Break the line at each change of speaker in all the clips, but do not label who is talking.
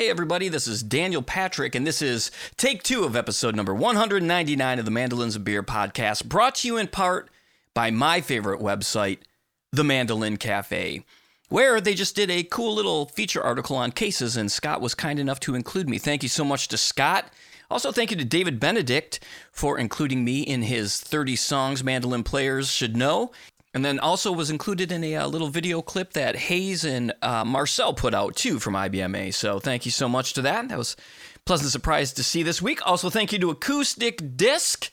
Hey, everybody, this is Daniel Patrick, and this is take two of episode number 199 of the Mandolins and Beer podcast, brought to you in part by my favorite website, The Mandolin Cafe, where they just did a cool little feature article on cases, and Scott was kind enough to include me. Thank you so much to Scott. Also, thank you to David Benedict for including me in his 30 songs mandolin players should know. And then also was included in a, uh, little video clip that Hayes and uh, Marcel put out too from IBMA. So thank you so much to that. That was a pleasant surprise to see this week. Also, thank you to Acoustic Disc.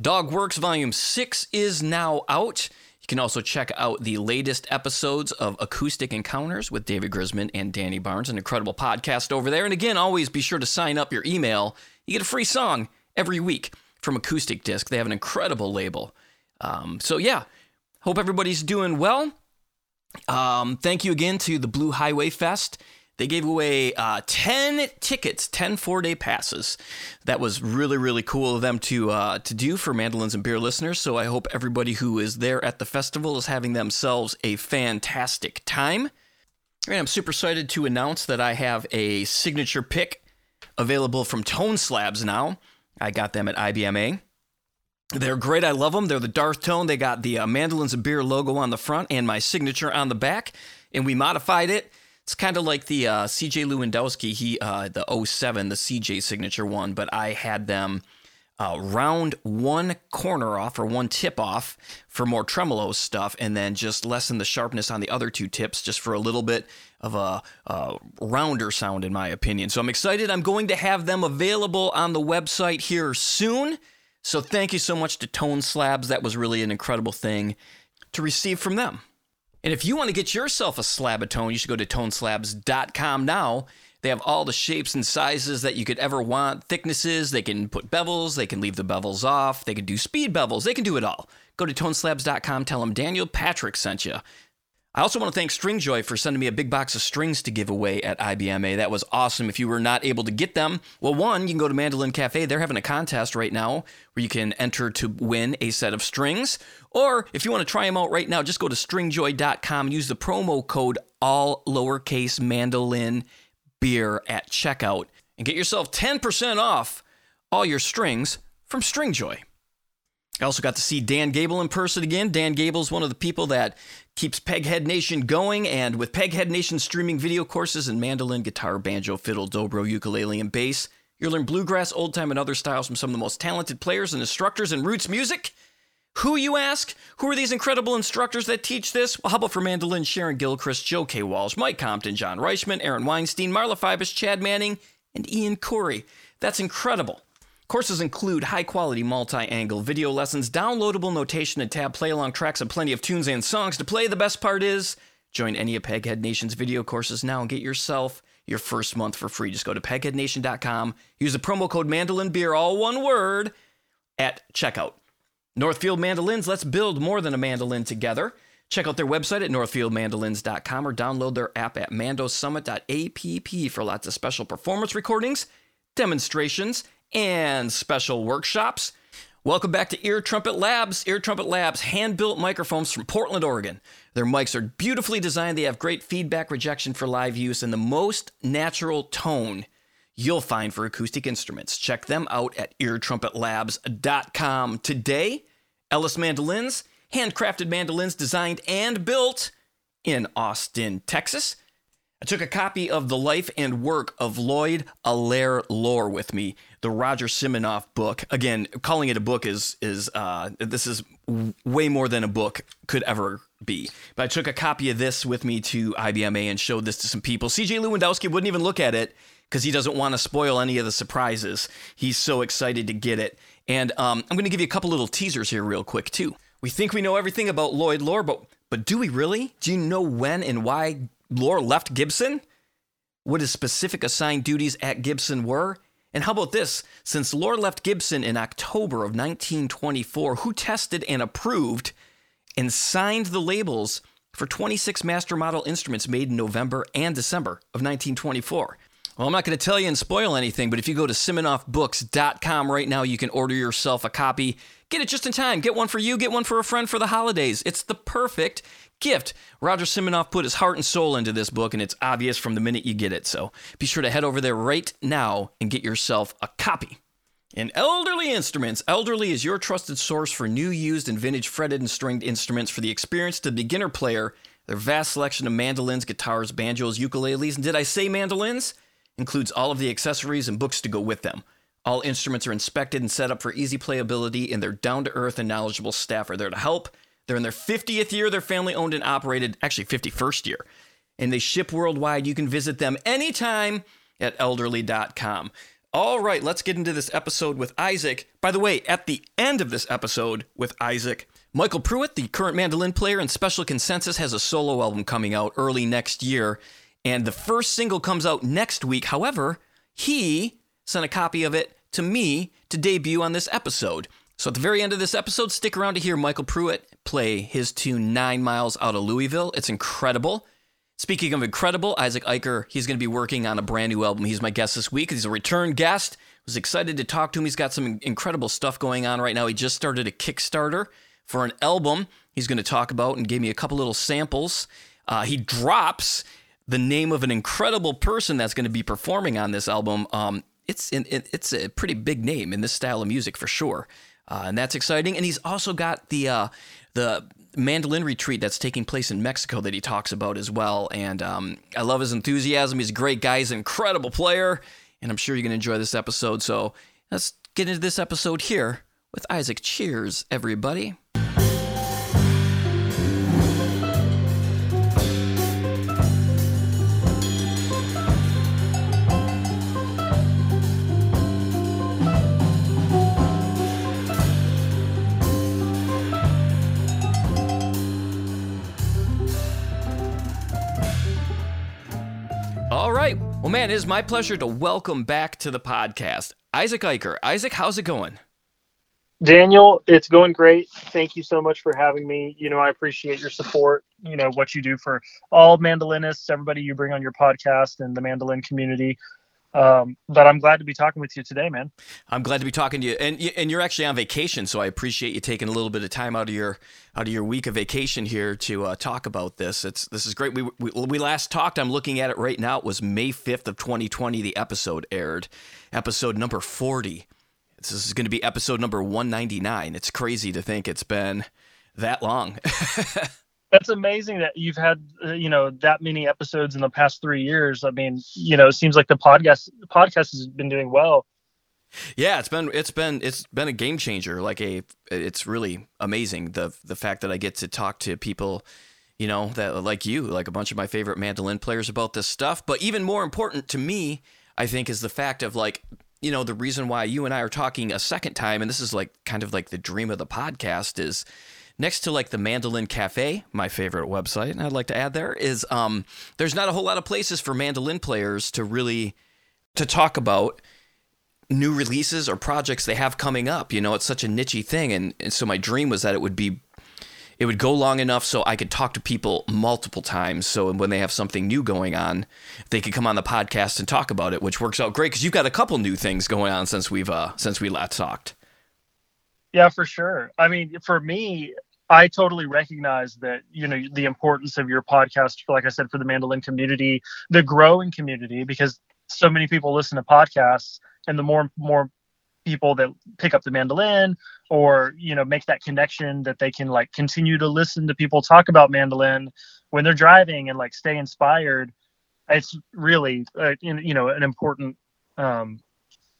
Dog Works Volume 6 is now out. You can also check out the latest episodes of Acoustic Encounters with David Grisman and Danny Barnes, an incredible podcast over there. And again, always be sure to sign up your email. You get a free song every week from Acoustic Disc. They have an incredible label. Um, so, yeah, Hope everybody's doing well. Um, thank you again to the Blue Highway Fest. They gave away uh, 10 tickets, 10 four day passes. That was really, really cool of them to, uh, to do for Mandolins and Beer listeners. So I hope everybody who is there at the festival is having themselves a fantastic time. And I'm super excited to announce that I have a signature pick available from Tone Slabs now. I got them at IBMA. They're great. I love them. They're the Darth Tone. They got the uh, Mandolins and Beer logo on the front and my signature on the back. And we modified it. It's kind of like the uh, CJ Lewandowski, he uh, the 07, the CJ signature one, but I had them uh, round one corner off or one tip off for more tremolo stuff, and then just lessen the sharpness on the other two tips just for a little bit of a, a rounder sound, in my opinion. So I'm excited. I'm going to have them available on the website here soon. So thank you so much to Tone Slabs. That was really an incredible thing to receive from them. And if you want to get yourself a slab of tone, you should go to toneslabs.com now. They have all the shapes and sizes that you could ever want, thicknesses. They can put bevels, they can leave the bevels off, they can do speed bevels, they can do it all. Go to toneslabs.com, tell them Daniel Patrick sent you. I also want to thank Stringjoy for sending me a big box of strings to give away at IBMA. That was awesome. If you were not able to get them, well, one, you can go to Mandolin Cafe. They're having a contest right now where you can enter to win a set of strings. Or if you want to try them out right now, just go to stringjoy.com, use the promo code all lowercase mandolin beer at checkout, and get yourself 10% off all your strings from Stringjoy. I also got to see Dan Gable in person again. Dan Gable is one of the people that keeps Peghead Nation going, and with Peghead Nation streaming video courses in mandolin, guitar, banjo, fiddle, dobro, ukulele, and bass, you'll learn bluegrass, old time, and other styles from some of the most talented players and instructors in roots music. Who, you ask? Who are these incredible instructors that teach this? Well, how about for mandolin, Sharon Gilchrist, Joe K. Walsh, Mike Compton, John Reischman, Aaron Weinstein, Marla Fibish, Chad Manning, and Ian Corey. That's incredible. Courses include high quality multi angle video lessons, downloadable notation and tab play along tracks, and plenty of tunes and songs to play. The best part is join any of Peghead Nation's video courses now and get yourself your first month for free. Just go to pegheadnation.com, use the promo code mandolin beer, all one word, at checkout. Northfield Mandolins, let's build more than a mandolin together. Check out their website at northfieldmandolins.com or download their app at mandosummit.app for lots of special performance recordings, demonstrations, and special workshops. Welcome back to Ear Trumpet Labs. Ear Trumpet Labs hand built microphones from Portland, Oregon. Their mics are beautifully designed, they have great feedback rejection for live use, and the most natural tone you'll find for acoustic instruments. Check them out at eartrumpetlabs.com today. Ellis Mandolins, handcrafted mandolins designed and built in Austin, Texas. I took a copy of The Life and Work of Lloyd Allayre Loar with me, the Roger Siminoff book. Again, calling it a book is is uh, this is way more than a book could ever be. But I took a copy of this with me to IBMA and showed this to some people. CJ Lewandowski wouldn't even look at it because he doesn't want to spoil any of the surprises. He's so excited to get it. And um, I'm going to give you a couple little teasers here, real quick, too. We think we know everything about Lloyd Loar, but but do we really? Do you know when and why Loar left Gibson? What his specific assigned duties at Gibson were? And how about this? Since Loar left Gibson in October of 1924, who tested and approved and signed the labels for 26 master model instruments made in November and December of 1924? Well, I'm not going to tell you and spoil anything, but if you go to SiminoffBooks.com right now, you can order yourself a copy. Get it just in time. Get one for you, get one for a friend for the holidays. It's the perfect gift. Roger Siminoff put his heart and soul into this book, and it's obvious from the minute you get it. So be sure to head over there right now and get yourself a copy. In Elderly Instruments, Elderly is your trusted source for new, used, and vintage fretted and stringed instruments for the experienced to beginner player. Their vast selection of mandolins, guitars, banjos, ukuleles, and did I say mandolins? Includes all of the accessories and books to go with them. All instruments are inspected and set up for easy playability, and their down to earth and knowledgeable staff are there to help. They're in their 50th year, they're family owned and operated, actually 51st year. And they ship worldwide. You can visit them anytime at elderly.com. All right, let's get into this episode with Isaac. By the way, at the end of this episode with Isaac, Michael Prewitt, the current mandolin player and Special Consensus, has a solo album coming out early next year. And the first single comes out next week. However, he sent a copy of it to me to debut on this episode. So at the very end of this episode, stick around to hear Michael Prewitt play his tune Nine Miles Out of Louisville. It's incredible. Speaking of incredible, Isaac Eicher, he's going to be working on a brand new album. He's my guest this week. He's a return guest. Was excited to talk to him. He's got some incredible stuff going on right now. He just started a Kickstarter for an album he's going to talk about and gave me a couple little samples. Uh, he drops the name of an incredible person that's going to be performing on this album. Um, it's in, it's a pretty big name in this style of music for sure, uh, and that's exciting. And he's also got the uh, the mandolin retreat that's taking place in Mexico that he talks about as well. And um, I love his enthusiasm. He's a great guy. He's an incredible player. And I'm sure you're going to enjoy this episode. So let's get into this episode here with Isaac. Cheers, everybody. Man, it is my pleasure to welcome back to the podcast Isaac Eicher. Isaac, how's it going?
Daniel, it's going great. Thank you so much for having me. You know, I appreciate your support, you know, what you do for all mandolinists, everybody you bring on your podcast and the mandolin community. Um, but I'm glad to be talking with you today, man.
I'm glad to be talking to you, and and you're actually on vacation, so I appreciate you taking a little bit of time out of your out of your week of vacation here to uh, talk about this. It's this is great. We, we we last talked. I'm looking at it right now. It was May 5th of 2020. The episode aired, episode number 40. This is going to be episode number 199. It's crazy to think it's been that long.
that's amazing that you've had uh, you know that many episodes in the past three years. I mean, you know, it seems like the podcast podcast has been doing well.
Yeah, it's been it's been it's been a game changer. Like a, it's really amazing the the fact that I get to talk to people, you know, that like you, like a bunch of my favorite mandolin players about this stuff. But even more important to me, I think, is the fact of like you know the reason why you and I are talking a second time, and this is like kind of like the dream of the podcast is next to like the Mandolin Cafe, my favorite website, and I'd like to add there is um, there's not a whole lot of places for mandolin players to really to talk about new releases or projects they have coming up. You know, it's such a nichey thing, and, and so my dream was that it would be it would go long enough so I could talk to people multiple times. So when they have something new going on, they could come on the podcast and talk about it, which works out great because you've got a couple new things going on since we've uh, since we last talked.
Yeah, for sure. I mean, for me, I totally recognize that, you know, the importance of your podcast, like I said, for the mandolin community, the growing community, because so many people listen to podcasts and the more more people that pick up the mandolin or you know make that connection that they can like continue to listen to people talk about mandolin when they're driving and like stay inspired it's really uh, you know an important um,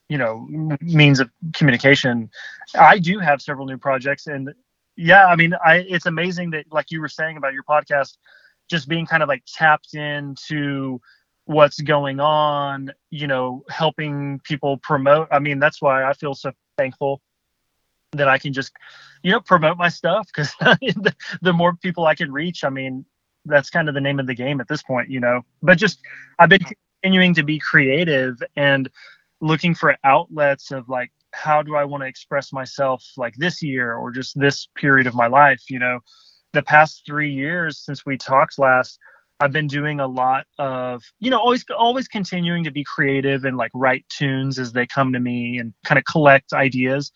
you know means of communication. I do have several new projects and yeah i mean i it's amazing that like you were saying about your podcast just being kind of like tapped into what's going on you know helping people promote. I mean that's why i feel so thankful that i can just you know promote my stuff because the, the more people i can reach i mean that's kind of the name of the game at this point you know. But just i've been continuing to be creative and looking for outlets of like how do I want to express myself like this year or just this period of my life, you know. The past 3 years since we talked last, I've been doing a lot of, you know, always always continuing to be creative and like write tunes as they come to me and kind of collect ideas.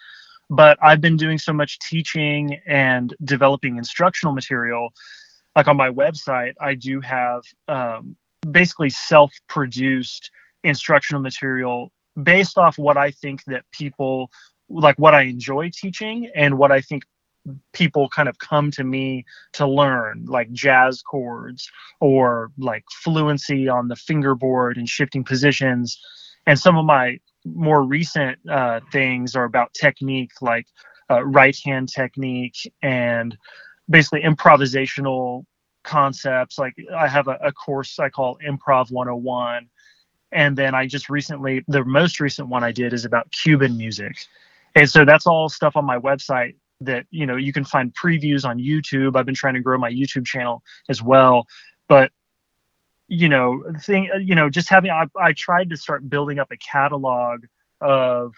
But I've been doing so much teaching and developing instructional material. Like on my website, I do have um, basically self-produced instructional material based off what I think that people like what I enjoy teaching and what I think people kind of come to me to learn like jazz chords or like fluency on the fingerboard and shifting positions. And some of my more recent uh, things are about technique like uh, right hand technique and basically improvisational concepts. Like i have a, a course i call improv 101 and then i just recently the most recent one i did is about cuban music. And so that's all stuff on my website that you know you can find previews on YouTube. I've been trying to grow my YouTube channel as well, but you know, thing you know, just having I, I tried to start building up a catalog of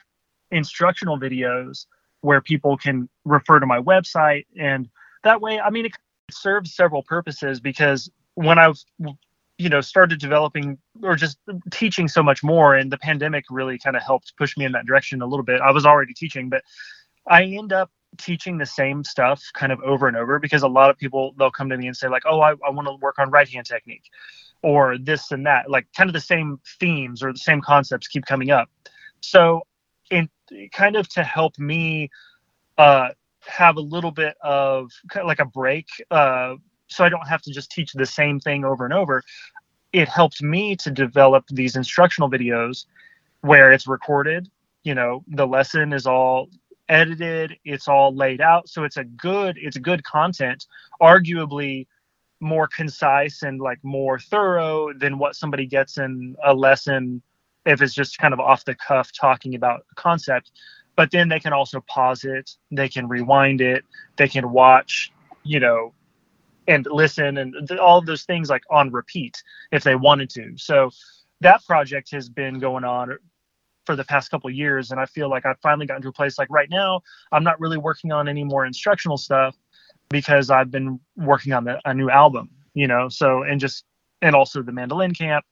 instructional videos where people can refer to my website. And that way i mean it serves several purposes because when i've you know started developing or just teaching so much more and the pandemic really kind of helped push me in that direction a little bit. I was already teaching but i end up teaching the same stuff kind of over and over because a lot of people they'll come to me and say like oh i, I want to work on right hand technique or this and that like kind of the same themes or the same concepts keep coming up. So in kind of to help me uh, have a little bit of kind of like a break uh, so i don't have to just teach the same thing over and over. It helped me to develop these instructional videos where it's recorded you know the lesson is all edited it's all laid out. So it's a good it's good content arguably more concise and like more thorough than what somebody gets in a lesson if it's just kind of off the cuff talking about a concept. But then they can also pause it they can rewind it they can watch you know and listen and all those things like on repeat if they wanted to. So that project has been going on for the past couple years and i feel like i've finally gotten to a place like right now i'm not really working on any more instructional stuff because i've been working on the, a new album you know? So and just and also the mandolin camp.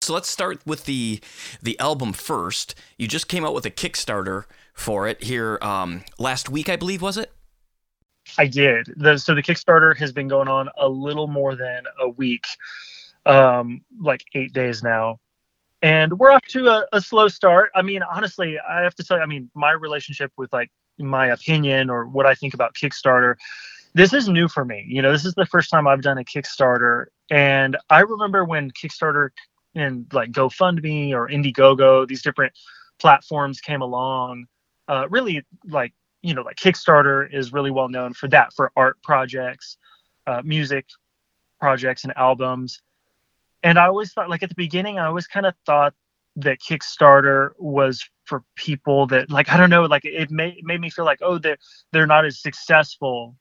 So let's start with the the album first. You just came out with a kickstarter for it here um, last week i believe was it
i did the, so the kickstarter has been going on a little more than a week um, like eight days now and we're off to a, a, slow start. I mean, honestly, I have to tell you, I mean, my relationship with like my opinion or what I think about Kickstarter, this is new for me. You know, this is the first time I've done a Kickstarter. And I remember when Kickstarter and like GoFundMe or Indiegogo, these different platforms came along, uh, really like, you know, like Kickstarter is really well known for that, for art projects, uh, music projects, and albums. And I always thought, like at the beginning, I always kind of thought that Kickstarter was for people that, like, I don't know, like it made made me feel like, oh, they're they're not as successful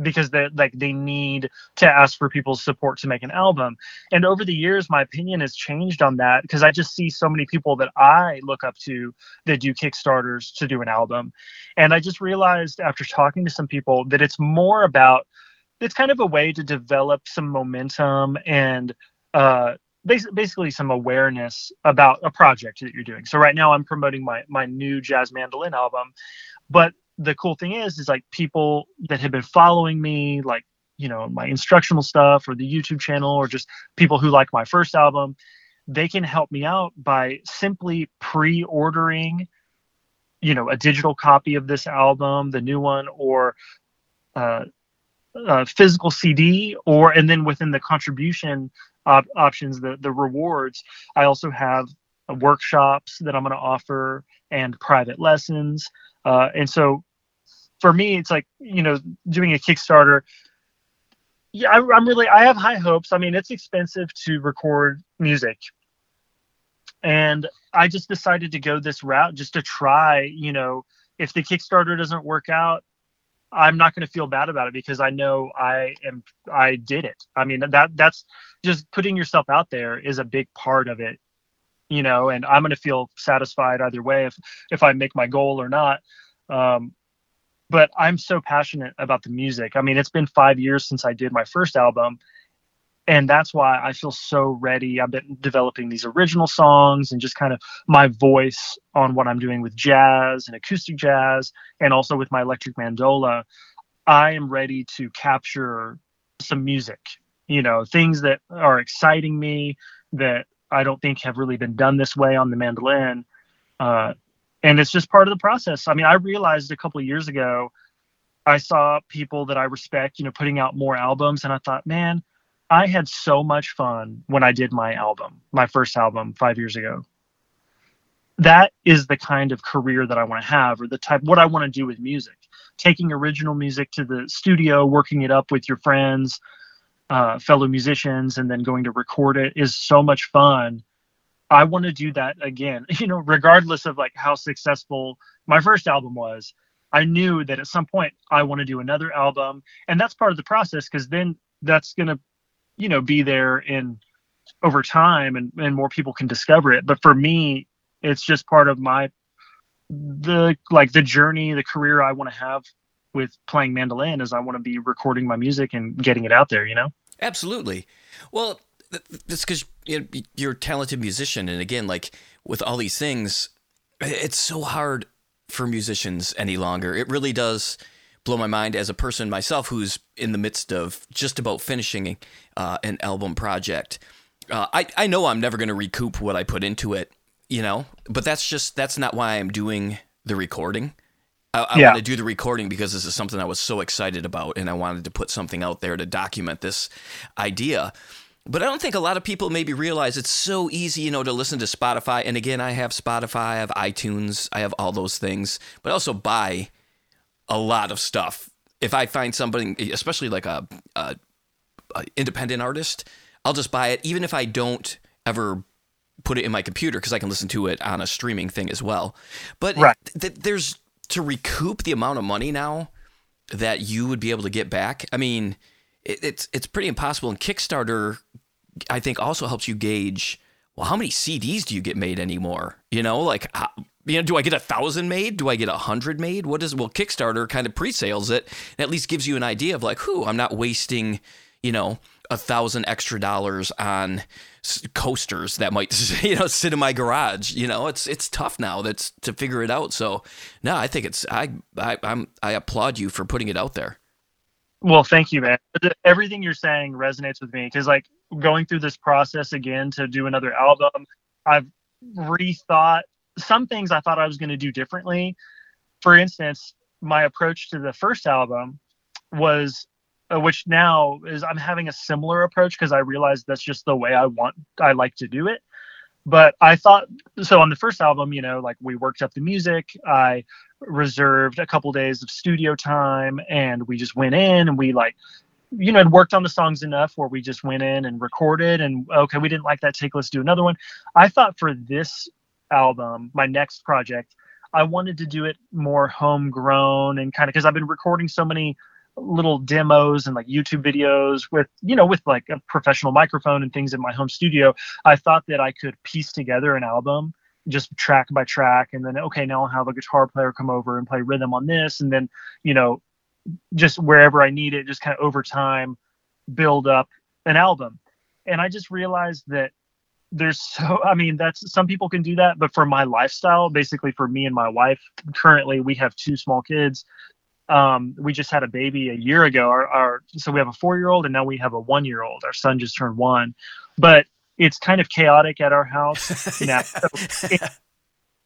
because they like they need to ask for people's support to make an album. And over the years, my opinion has changed on that because I just see so many people that I look up to that do Kickstarters to do an album, and I just realized after talking to some people that it's more about it's kind of a way to develop some momentum and uh, basically some awareness about a project that you're doing. So right now I'm promoting my my new jazz mandolin album, but the cool thing is is like people that have been following me like you know my instructional stuff or the YouTube channel or just people who like my first album, they can help me out by simply pre-ordering you know a digital copy of this album, the new one or uh, a physical CD or and then within the contribution op- options, the the rewards. I also have workshops that I'm going to offer and private lessons. Uh, and so for me, it's like you know doing a Kickstarter. Yeah, I, I'm really I have high hopes. I mean, it's expensive to record music, and I just decided to go this route just to try. You know, if the Kickstarter doesn't work out, I'm not going to feel bad about it because I know I am I did it. I mean that that's just putting yourself out there is a big part of it, you know. And I'm going to feel satisfied either way if if I make my goal or not. Um, but I'm so passionate about the music. I mean, it's been five years since I did my first album, and that's why I feel so ready. I've been developing these original songs and just kind of my voice on what I'm doing with jazz and acoustic jazz and also with my electric mandola. I am ready to capture some music, you know, things that are exciting me that I don't think have really been done this way on the mandolin. Uh, and it's just part of the process. I mean, I realized a couple years ago, I saw people that I respect, you know, putting out more albums, and I thought, man, I had so much fun when I did my album, my first album five years ago. That is the kind of career that I want to have, or the type what I want to do with music. Taking original music to the studio, working it up with your friends, uh, fellow musicians, and then going to record it is so much fun. I want to do that again. You know, regardless of like how successful my first album was, I knew that at some point I want to do another album, and that's part of the process because then that's gonna, you know, be there in over time, and and more people can discover it. But for me, it's just part of my the like the journey, the career I want to have with playing mandolin is I want to be recording my music and getting it out there. You know.
Absolutely. Well, that's because you're a talented musician, and again, like with all these things, it's so hard for musicians any longer. It really does blow my mind as a person myself who's in the midst of just about finishing uh, an album project. Uh, I I know I'm never going to recoup what I put into it, you know, but that's just that's not why I'm doing the recording. I, I yeah. want to do the recording because this is something I was so excited about, and I wanted to put something out there to document this idea. But I don't think a lot of people maybe realize it's so easy, you know, to listen to Spotify. And again, I have Spotify, I have iTunes, I have all those things, but I also buy a lot of stuff. If I find something, especially like a, a, a independent artist, I'll just buy it, even if I don't ever put it in my computer because I can listen to it on a streaming thing as well. But right. th- there's to recoup the amount of money now that you would be able to get back. I mean, it, it's it's pretty impossible. And Kickstarter, I think, also helps you gauge. Well, how many CDs do you get made anymore? You know, like you know, do I get a thousand made? Do I get a hundred made? What is well, Kickstarter kind of pre-sales it, and at least gives you an idea of like, who I'm not wasting, you know, a thousand extra dollars on coasters that might you know sit in my garage you know it's it's tough now that's to figure it out so no i think it's i, I i'm i applaud you for putting it out there
well, thank you, man. Everything you're saying resonates with me because, like, going through this process again to do another album, I've rethought some things I thought I was going to do differently. For instance, my approach to the first album was, Uh, which now is I'm having a similar approach because I realized that's just the way I want, I like to do it but I thought so on the first album, you know, like we worked up the music. I reserved a couple days of studio time and we just went in and we like you know had worked on the songs enough where we just went in and recorded and okay we didn't like that take let's do another one i thought for this album my next project i wanted to do it more homegrown and kind of because i've been recording so many little demos and like YouTube videos with, you know, with like a professional microphone and things in my home studio, I thought that I could piece together an album just track by track and then okay now i'll have a guitar player come over and play rhythm on this and then you know just wherever i need it just kind of over time build up an album. And i just realized that there's so i mean that's some people can do that but for my lifestyle basically for me and my wife currently we have two small kids um, we just had a baby a year ago. Our, our so we have a four year old and now we have a one year old. Our son just turned one, but it's kind of chaotic at our house now. So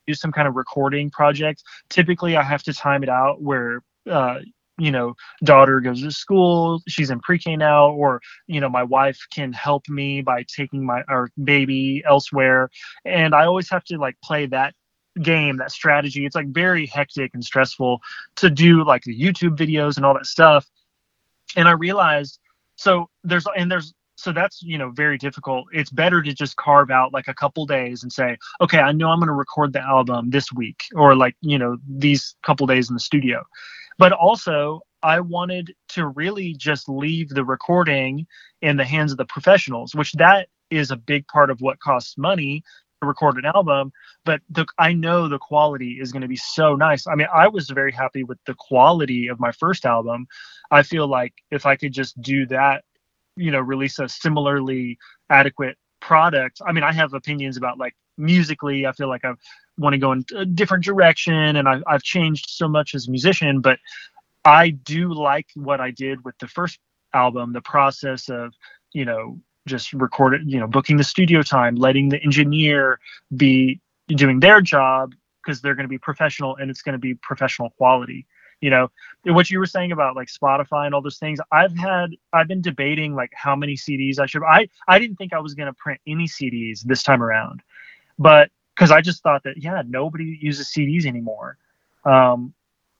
do some kind of recording project. Typically, I have to time it out where. Uh, you know, daughter goes to school, she's in pre-K now, or you know, my wife can help me by taking my our baby elsewhere, and I always have to like play that game, that strategy. It's like very hectic and stressful to do like the YouTube videos and all that stuff. And I realized so there's and there's so that's you know very difficult it's better to just carve out like a couple days and say okay i know i'm going to record the album this week or like you know these couple days in the studio but also i wanted to really just leave the recording in the hands of the professionals which that is a big part of what costs money record an album, but the, I know the quality is going to be so nice. I mean, I was very happy with the quality of my first album. I feel like if I could just do that you know release a similarly adequate product i mean i have opinions about like musically i feel like i want to go in a different direction and I, i've changed so much as a musician but i do like what i did with the first album the process of you know just recorded you know booking the studio time letting the engineer be doing their job because they're going to be professional and it's going to be professional quality you know? What you were saying about like spotify and all those things i've had i've been debating like how many cds i should i i didn't think i was going to print any cds this time around but because i just thought that yeah nobody uses cds anymore. Um,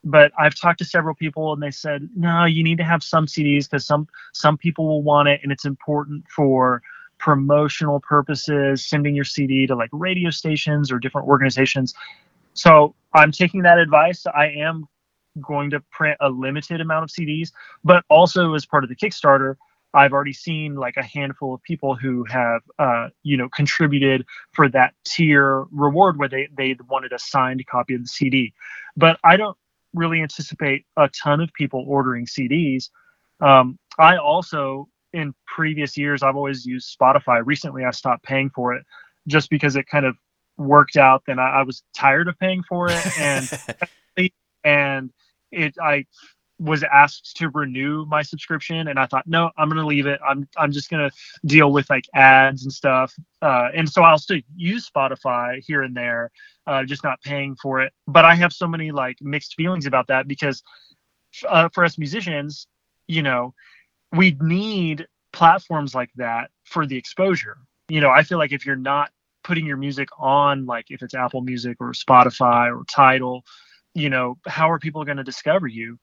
but i've talked to several people and they said no you need to have some cds because some some people will want it and it's important for promotional purposes sending your cd to like radio stations or different organizations so i'm taking that advice i am going to print a limited amount of CDs, but also as part of the Kickstarter, I've already seen like a handful of people who have, uh, you know, contributed for that tier reward where they they wanted a signed copy of the CD. But I don't really anticipate a ton of people ordering CDs. Um, I also, in previous years, I've always used Spotify. Recently, I stopped paying for it just because it kind of worked out. Then I, I was tired of paying for it, and and it I was asked to renew my subscription and I thought no I'm gonna leave it. I'm I'm just gonna deal with like ads and stuff. Uh, and so I'll still use Spotify here and there uh, just not paying for it. But I have so many like mixed feelings about that because uh, for us musicians you know we need platforms like that for the exposure. You know I feel like if you're not putting your music on like if it's Apple Music or Spotify or Tidal you know, how are people going to discover you?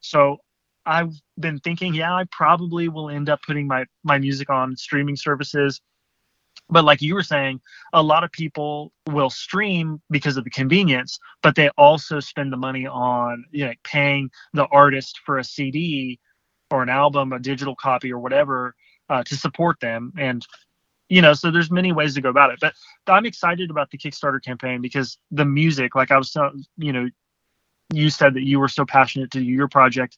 So I've been thinking, yeah, I probably will end up putting my my music on streaming services. But like you were saying, a lot of people will stream because of the convenience, but they also spend the money on you know paying the artist for a CD or an album, a digital copy or whatever uh, to support them. And you know, so there's many ways to go about it. But I'm excited about the Kickstarter campaign because the music, like I was, you know, you said that you were so passionate to your project.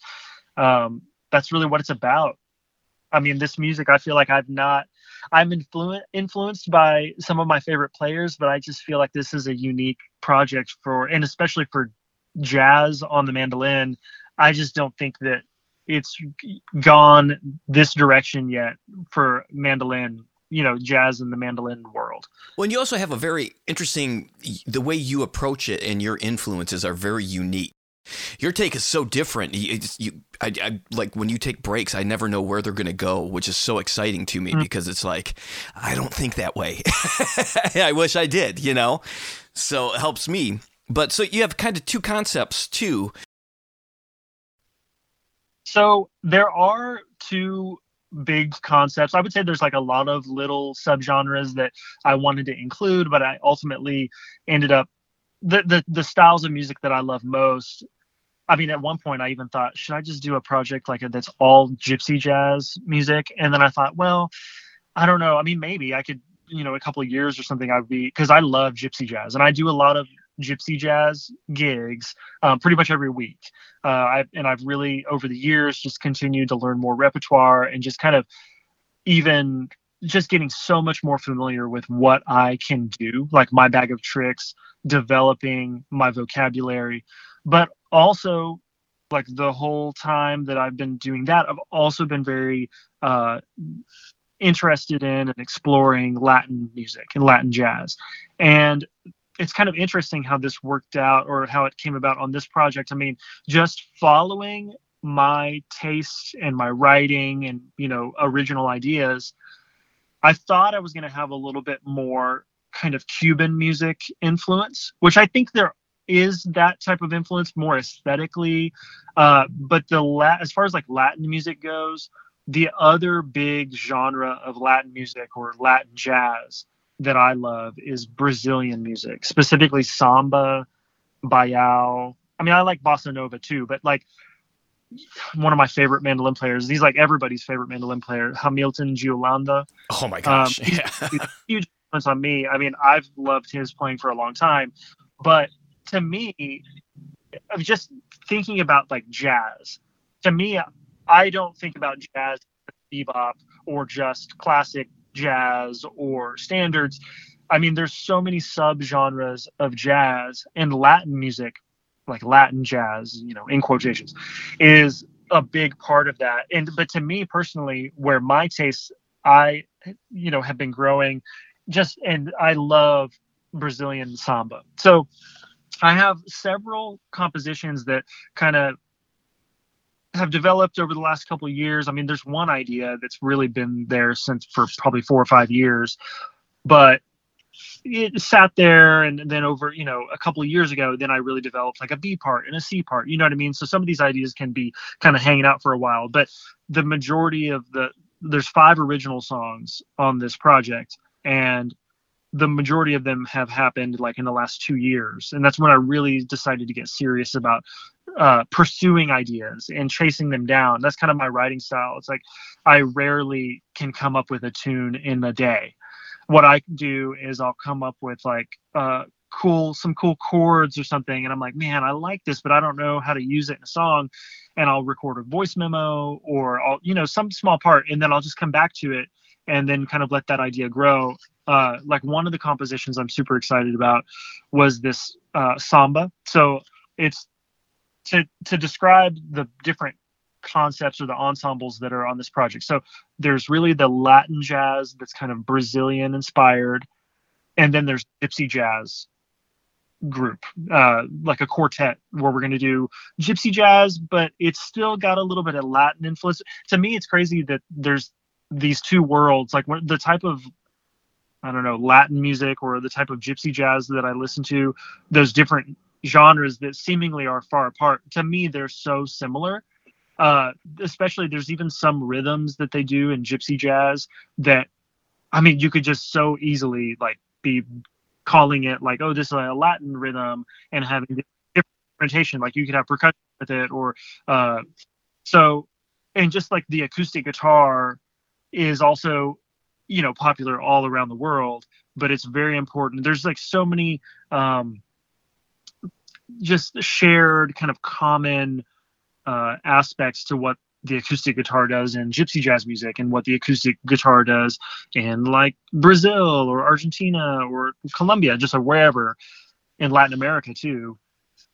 Um, that's really what it's about. I mean, this music, I feel like I've not, I'm influ- influenced by some of my favorite players, but I just feel like this is a unique project for, and especially for jazz on the mandolin. I just don't think that it's gone this direction yet for mandolin you know jazz and the mandolin world.
Well, and you also have a very interesting the way you approach it and your influences are very unique. Your take is so different. You, you I, I, like when you take breaks. I never know where they're going to go, which is so exciting to me mm-hmm. because it's like I don't think that way. I wish I did, you know. So it helps me. But so you have kind of two concepts too.
So there are two big concepts. I would say there's like a lot of little subgenres that I wanted to include, but I ultimately ended up the the the styles of music that I love most. I mean, at one point, I even thought, should I just do a project like that's all gypsy jazz music? And then I thought, well, I don't know. I mean, maybe I could, you know, a couple years or something. I'd be because I love gypsy jazz, and I do a lot of gypsy jazz gigs um, pretty much every week. Uh, I, and I've really, over the years, just continued to learn more repertoire and just kind of even just getting so much more familiar with what I can do, like my bag of tricks, developing my vocabulary, but also like the whole time that I've been doing that, I've also been very uh, interested in and exploring Latin music and Latin jazz. And it's kind of interesting how this worked out or how it came about on this project. I mean, just following my taste and my writing and you know original ideas, I thought I was going to have a little bit more kind of Cuban music influence, which I think there is that type of influence more aesthetically. Uh, but the la- as far as like Latin music goes, the other big genre of Latin music or Latin jazz that I love is Brazilian music, specifically samba, baião. I mean, I like bossa nova too, but like one of my favorite mandolin players. He's like everybody's favorite mandolin player, Hamilton de Holanda.
Oh my gosh, um,
yeah. huge influence on me. I mean, I've loved his playing for a long time, but to me, I'm just thinking about like jazz. To me, I don't think about jazz bebop or just classic jazz or standards. I mean, there's so many subgenres of jazz and Latin music, like Latin jazz, you know, in quotations, is a big part of that. And but to me personally, where my tastes, I you know have been growing, just and I love Brazilian samba. So I have several compositions that kind of have developed over the last couple of years. I mean, there's one idea that's really been there since for probably four or five years, but it sat there and then over you know a couple of years ago then i really developed like a b part and a c part you know what i mean so some of these ideas can be kind of hanging out for a while but the majority of the there's five original songs on this project and the majority of them have happened like in the last two years and that's when i really decided to get serious about uh, pursuing ideas and chasing them down that's kind of my writing style it's like i rarely can come up with a tune in a day what I do is I'll come up with like uh, cool some cool chords or something, and I'm like, man, I like this, but I don't know how to use it in a song, and I'll record a voice memo or I'll you know some small part, and then I'll just come back to it and then kind of let that idea grow. Uh, like one of the compositions I'm super excited about was this uh, samba. So it's to to describe the different concepts or the ensembles that are on this project. So there's really the Latin jazz that's kind of Brazilian inspired, and then there's gypsy jazz group, uh, like a quartet where we're going to do gypsy jazz, but it's still got a little bit of Latin influence. To me, it's crazy that there's these two worlds, like the type of I don't know Latin music or the type of gypsy jazz that I listen to, those different genres that seemingly are far apart. To me, they're so similar. Uh, especially there's even some rhythms that they do in gypsy jazz that i mean you could just so easily like be calling it like oh this is a latin rhythm and having different like you could have percussion with it or uh, so and just like the acoustic guitar is also you know popular all around the world but it's very important. There's like so many um just shared kind of common uh, aspects to what the acoustic guitar does in gypsy jazz music and what the acoustic guitar does in like Brazil or Argentina or Colombia, just like wherever in Latin America too.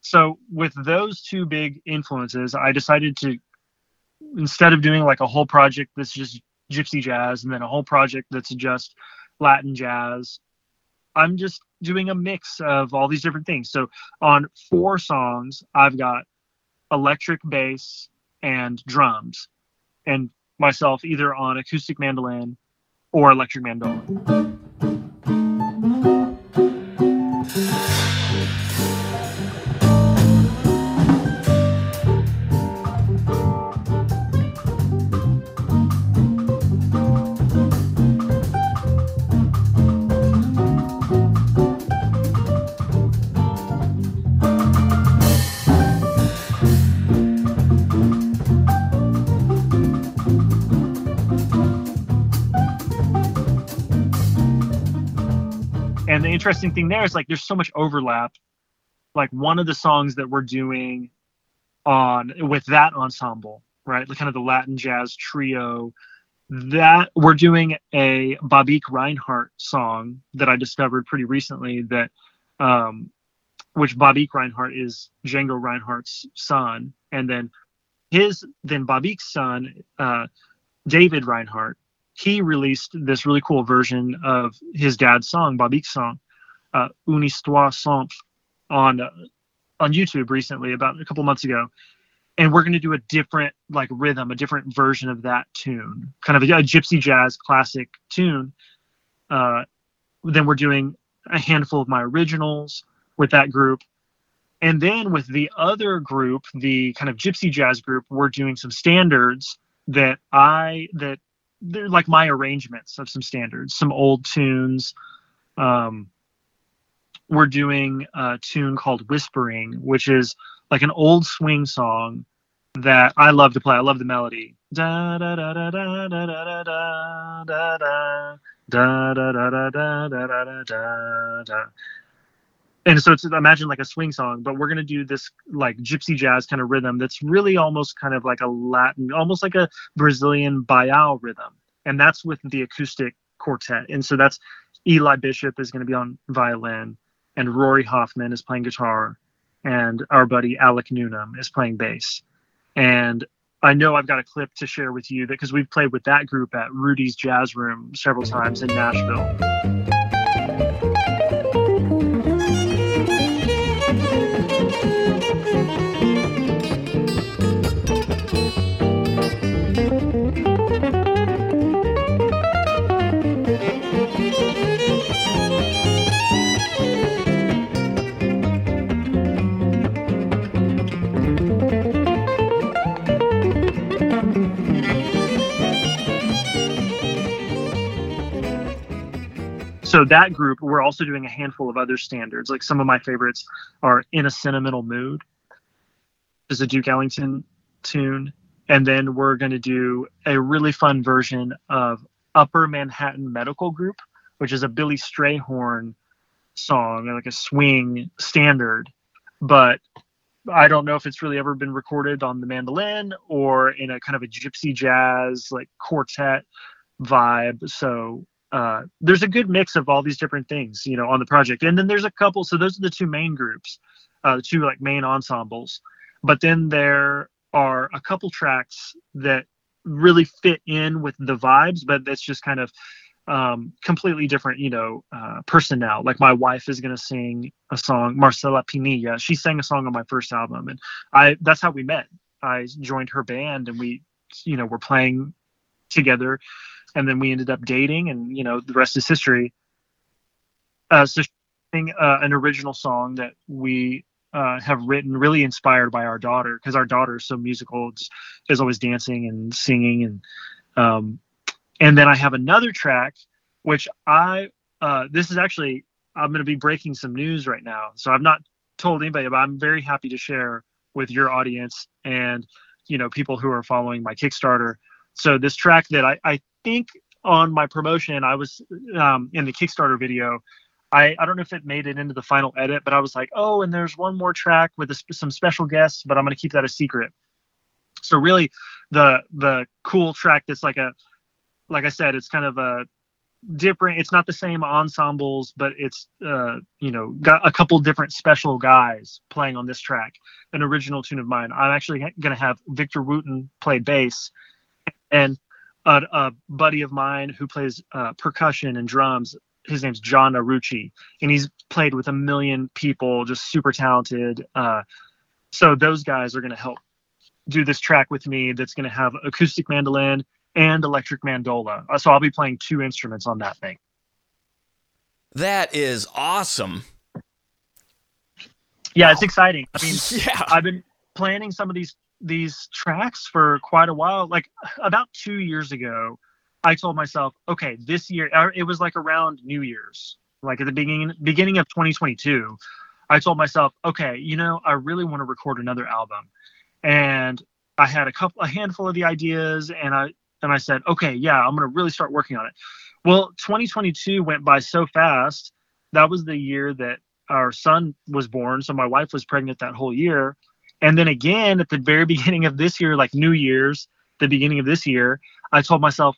So with those two big influences, I decided to instead of doing like a whole project that's just gypsy jazz and then a whole project that's just Latin jazz, I'm just doing a mix of all these different things. So on four songs, I've got electric bass and drums, and myself either on acoustic mandolin or electric mandolin. Interesting thing there is like there's so much overlap. Like one of the songs that we're doing on with that ensemble, right? Like kind of the Latin jazz trio. That we're doing a Babik Reinhardt song that I discovered pretty recently that um which Babik Reinhardt is Django Reinhardt's son, and then his then Babik's son, uh, David Reinhardt, he released this really cool version of his dad's song, Babik's song, uh, Une Histoire on uh, on YouTube recently, about a couple months ago, and we're going to do a different like rhythm, a different version of that tune, kind of a, a gypsy jazz classic tune. Uh, then we're doing a handful of my originals with that group, and then with the other group, the kind of gypsy jazz group, we're doing some standards that I that they're like my arrangements of some standards, some old tunes. Um, we're doing a tune called Whispering, which is like an old swing song that I love to play. I love the melody. Da da da da da da da da da da da da da da da da da da and so it's imagine like a swing song, but we're gonna do this like gypsy jazz kind of rhythm that's really almost kind of like a Latin, almost like a Brazilian baião rhythm, and that's with the acoustic quartet. And so that's Eli Bishop is going to be on violin, and Rory Hoffman is playing guitar, and our buddy Alec Newnham is playing bass. And I know I've got a clip to share with you that because we've played with that group at Rudy's Jazz Room several times in Nashville. So that group we're also doing a handful of other standards. Like some of my favorites are in a sentimental mood is a duke ellington tune. And then we're going to do a really fun version of upper manhattan medical group which is a billy strayhorn song like a swing standard. But i don't know if it's really ever been recorded on the mandolin or in a kind of a gypsy jazz like quartet vibe. So uh, there's a good mix of all these different things, you know, on the project. And then there's a couple. So those are the two main groups, uh, the two like main ensembles. But then there are a couple tracks that really fit in with the vibes, but that's just kind of um, completely different, you know, uh, personnel. Like my wife is gonna sing a song, Marcela Pinilla. She sang a song on my first album, and I that's how we met. I joined her band, and we, you know, were playing together and then we ended up dating, and you know the rest is history. Uh, so, uh, an original song that we uh, have written, really inspired by our daughter, because our daughter is so musical, is always dancing and singing, and um, and then I have another track, which I uh, this is actually I'm going to be breaking some news right now, so I've not told anybody, but I'm very happy to share with your audience and you know people who are following my Kickstarter. So this track that I, I think on my promotion, I was um, in the Kickstarter video. I, I don't know if it made it into the final edit, but I was like, oh, and there's one more track with a, some special guests, but I'm going to keep that a secret. So really, the the cool track that's like a, like I said, it's kind of a different. It's not the same ensembles, but it's uh, you know got a couple different special guys playing on this track. An original tune of mine. I'm actually going to have Victor Wooten play bass, and a, a buddy of mine who plays uh, percussion and drums. His name's John Arucci, and he's played with a million people, just super talented. Uh, so those guys are going to help do this track with me. That's going to have acoustic mandolin and electric mandola. Uh, so I'll be playing two instruments on that thing.
That is awesome.
Yeah, it's exciting. I mean,
yeah.
I've been planning some of these these tracks for quite a while. Like about two years ago, I told myself, okay, this year it was like around New Year's, like at the beginning beginning of 2022. I told myself, okay, you know, I really want to record another album, and I had a couple, a handful of the ideas, and I and I said, okay, yeah, I'm gonna really start working on it. Well, 2022 went by so fast. That was the year that our son was born, so my wife was pregnant that whole year and then again at the very beginning of this year, like New Year's, the beginning of this year, I told myself,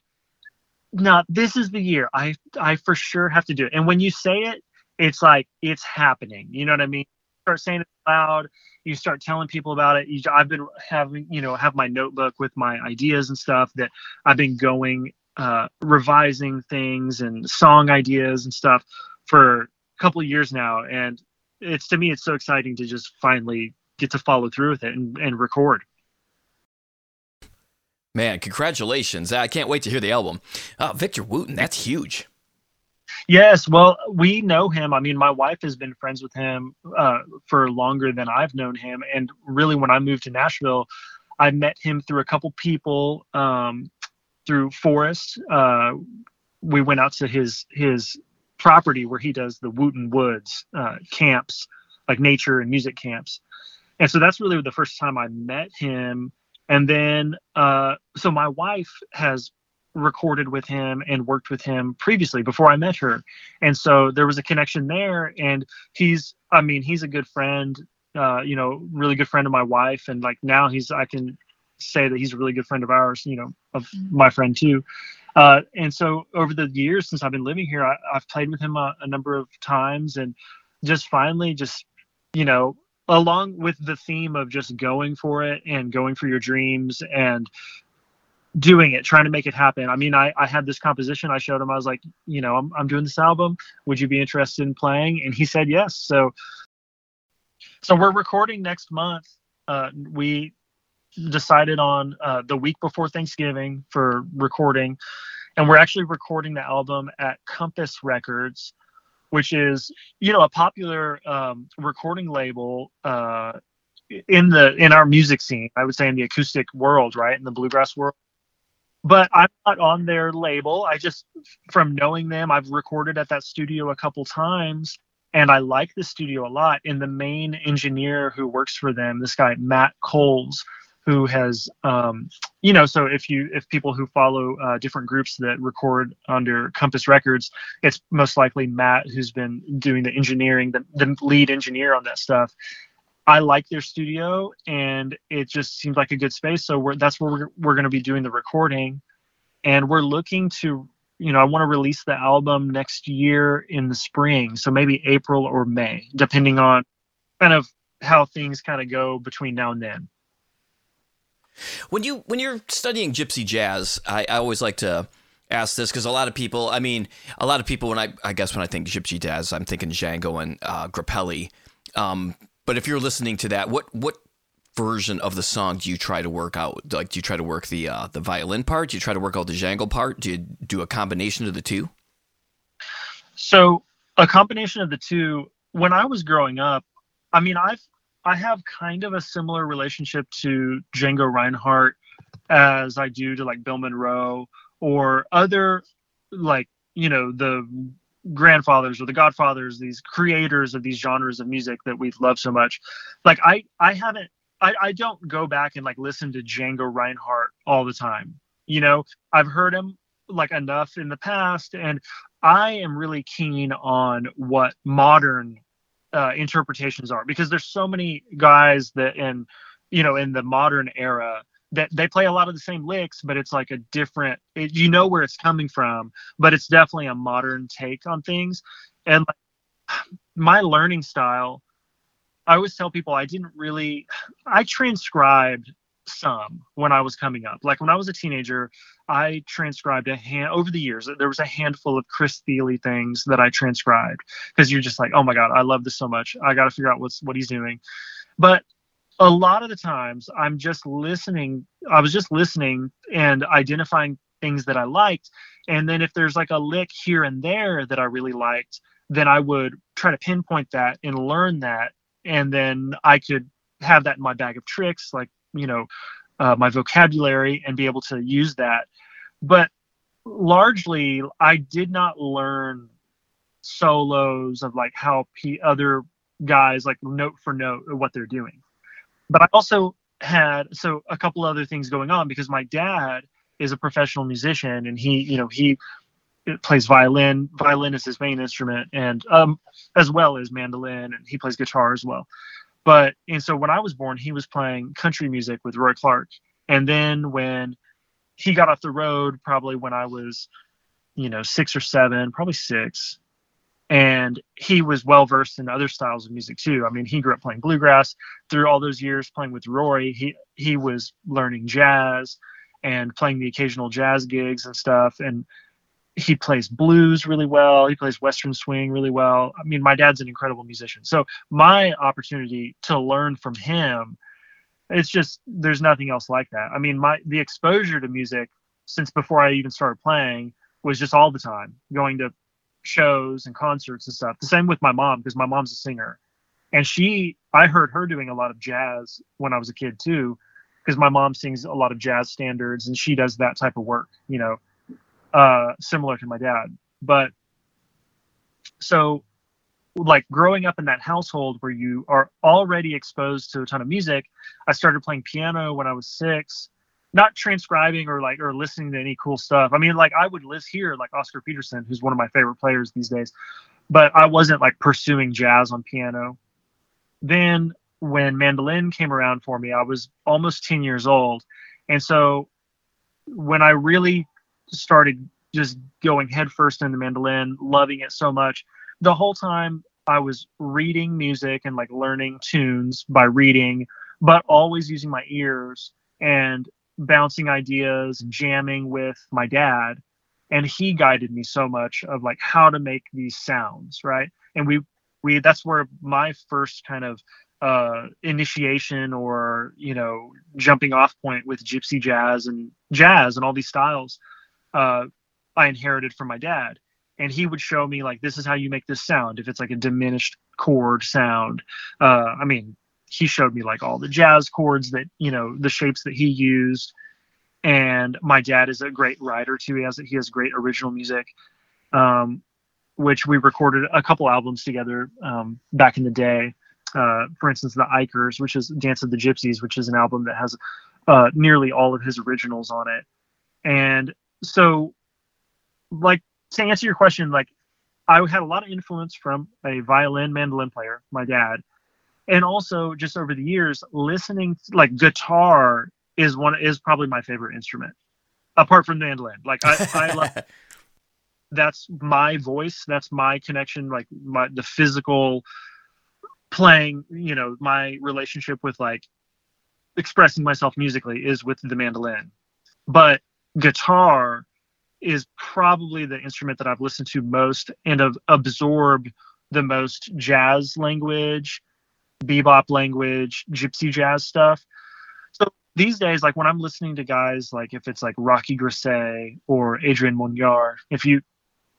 no, this is the year. I I for sure have to do it. And when you say it, it's like it's happening. You know what I mean? You start saying it loud. You start telling people about it. You, I've been having, you know, have my notebook with my ideas and stuff that I've been going, uh, revising things and song ideas and stuff for a couple years now. And it's to me, it's so exciting to just finally get to follow through with it and, and record.
Man, congratulations. I can't wait to hear the album. Uh, Victor Wooten, that's huge.
Yes, well, we know him. I mean, my wife has been friends with him uh, for longer than I've known him. And really, when I moved to Nashville, I met him through a couple people, um, through Forrest. Uh, we went out to his his property where he does the Wooten Woods uh, camps, like nature and music camps and so that's really the first time I met him. And then, uh, so my wife has recorded with him and worked with him previously before I met her. And so there was a connection there. And he's, I mean, he's a good friend, uh, you know, really good friend of my wife. And like now he's, I can say that he's a really good friend of ours, you know, of mm-hmm. my friend too. Uh, and so over the years since I've been living here, I, have played with him a, a number of times and just finally just, you know, along with the theme of just going for it and going for your dreams and doing it, trying to make it happen. I mean, I, I had this composition. I showed him. I was like, you know, I'm, I'm doing this album. Would you be interested in playing? And he said yes. So, so we're recording next month. Uh, we decided on uh, the week before Thanksgiving for recording, and we're actually recording the album at Compass Records, which is you know a popular um, recording label uh, in the in our music scene. I would say in the acoustic world, right, in the bluegrass world but I'm not on their label. I just, from knowing them, I've recorded at that studio a couple times and I like the studio a lot. And the main engineer who works for them, this guy, Matt Coles, who has, um, you know, so if you, if people who follow uh, different groups that record under Compass Records, it's most likely Matt who's been doing the engineering, the, the lead engineer on that stuff. I like their studio and it just seems like a good space. So we're, that's where we're, we're going to be doing the recording. And we're looking to, you know, I want to release the album next year in the spring. So maybe April or May, depending on kind of how things kind of go between now and then.
When you when you're studying gypsy jazz, I, I always like to ask this because a lot of people, I mean, a lot of people when I I guess when I think gypsy jazz, I'm thinking Django and uh, Grappelli. Um, but if you're listening to that, what what version of the song do you try to work out? Like, do you try to work the uh, the violin part? Do you try to work out the Django part? Do you do a combination of the two?
So a combination of the two. When I was growing up, I mean, I've I have kind of a similar relationship to Django Reinhardt as I do to like Bill Monroe or other like you know the grandfathers or the godfathers these creators of these genres of music that we love so much. Like i i haven't i i don't go back and like listen to django reinhardt all the time you know? I've heard him like enough in the past and i am really keen on what modern uh, interpretations are because there's so many guys that in you know in the modern era that they play a lot of the same licks, but it's like a different. It, you know where it's coming from, but it's definitely a modern take on things. And like, my learning style, I always tell people I didn't really. I transcribed some when I was coming up. Like when I was a teenager, I transcribed a hand over the years. There was a handful of Chris Thile things that I transcribed because you're just like, oh my god, I love this so much. I got to figure out what's what he's doing. But a lot of the times I'm just listening. I was just listening and identifying things that I liked. And then if there's like a lick here and there that I really liked, then I would try to pinpoint that and learn that. And then I could have that in my bag of tricks, like, you know, uh, my vocabulary and be able to use that. But largely, I did not learn solos of like how P- other guys like note for note what they're doing. But I also had so a couple other things going on because my dad is a professional musician and he you know he plays violin. Violin is his main instrument and um as well as mandolin and he plays guitar as well but and so when i was born he was playing country music with roy clark and then when he got off the road probably when i was you know six or seven probably six and he was well versed in other styles of music too. I mean, he grew up playing bluegrass through all those years playing with Roy. He he was learning jazz and playing the occasional jazz gigs and stuff and he plays blues really well. He plays western swing really well. I mean, my dad's an incredible musician. So, my opportunity to learn from him it's just there's nothing else like that. I mean, my the exposure to music since before I even started playing was just all the time going to shows and concerts and stuff. The same with my mom because my mom's a singer, and she I heard her doing a lot of jazz when I was a kid too, because my mom sings a lot of jazz standards and she does that type of work, you know, uh, similar to my dad. But so like growing up in that household where you are already exposed to a ton of music, I started playing piano when I was six not transcribing or like or listening to any cool stuff. I mean, like I would list here like Oscar Peterson, who's one of my favorite players these days, but I wasn't like pursuing jazz on piano. Then when mandolin came around for me, I was almost 10 years old. And so when I really started just going headfirst into mandolin, loving it so much, the whole time I was reading music and like learning tunes by reading, but always using my ears and bouncing ideas jamming with my dad. And he guided me so much of like how to make these sounds right? And we we that's where my first kind of uh initiation or you know jumping off point with gypsy jazz and jazz and all these styles uh i inherited from my dad. And he would show me like this is how you make this sound. If it's like a diminished chord sound uh i mean he showed me like all the jazz chords that you know the shapes that he used. And my dad is a great writer too. He has he has great original music um, which we recorded a couple albums together um, back in the day. Uh, for instance the Eichers which is dance of the gypsies which is an album that has uh, nearly all of his originals on it. And so like to answer your question like i had a lot of influence from a violin mandolin player my dad. And also just over the years listening like guitar is one is probably my favorite instrument apart from mandolin. Like i, I love that's my voice. That's my connection like my the physical playing you know my relationship with like expressing myself musically is with the mandolin. But guitar is probably the instrument that i've listened to most and have absorbed the most jazz language bebop language, gypsy jazz stuff. So these days, like when I'm listening to guys like if it's like Rocky Gresset or Adrien Moignard, if you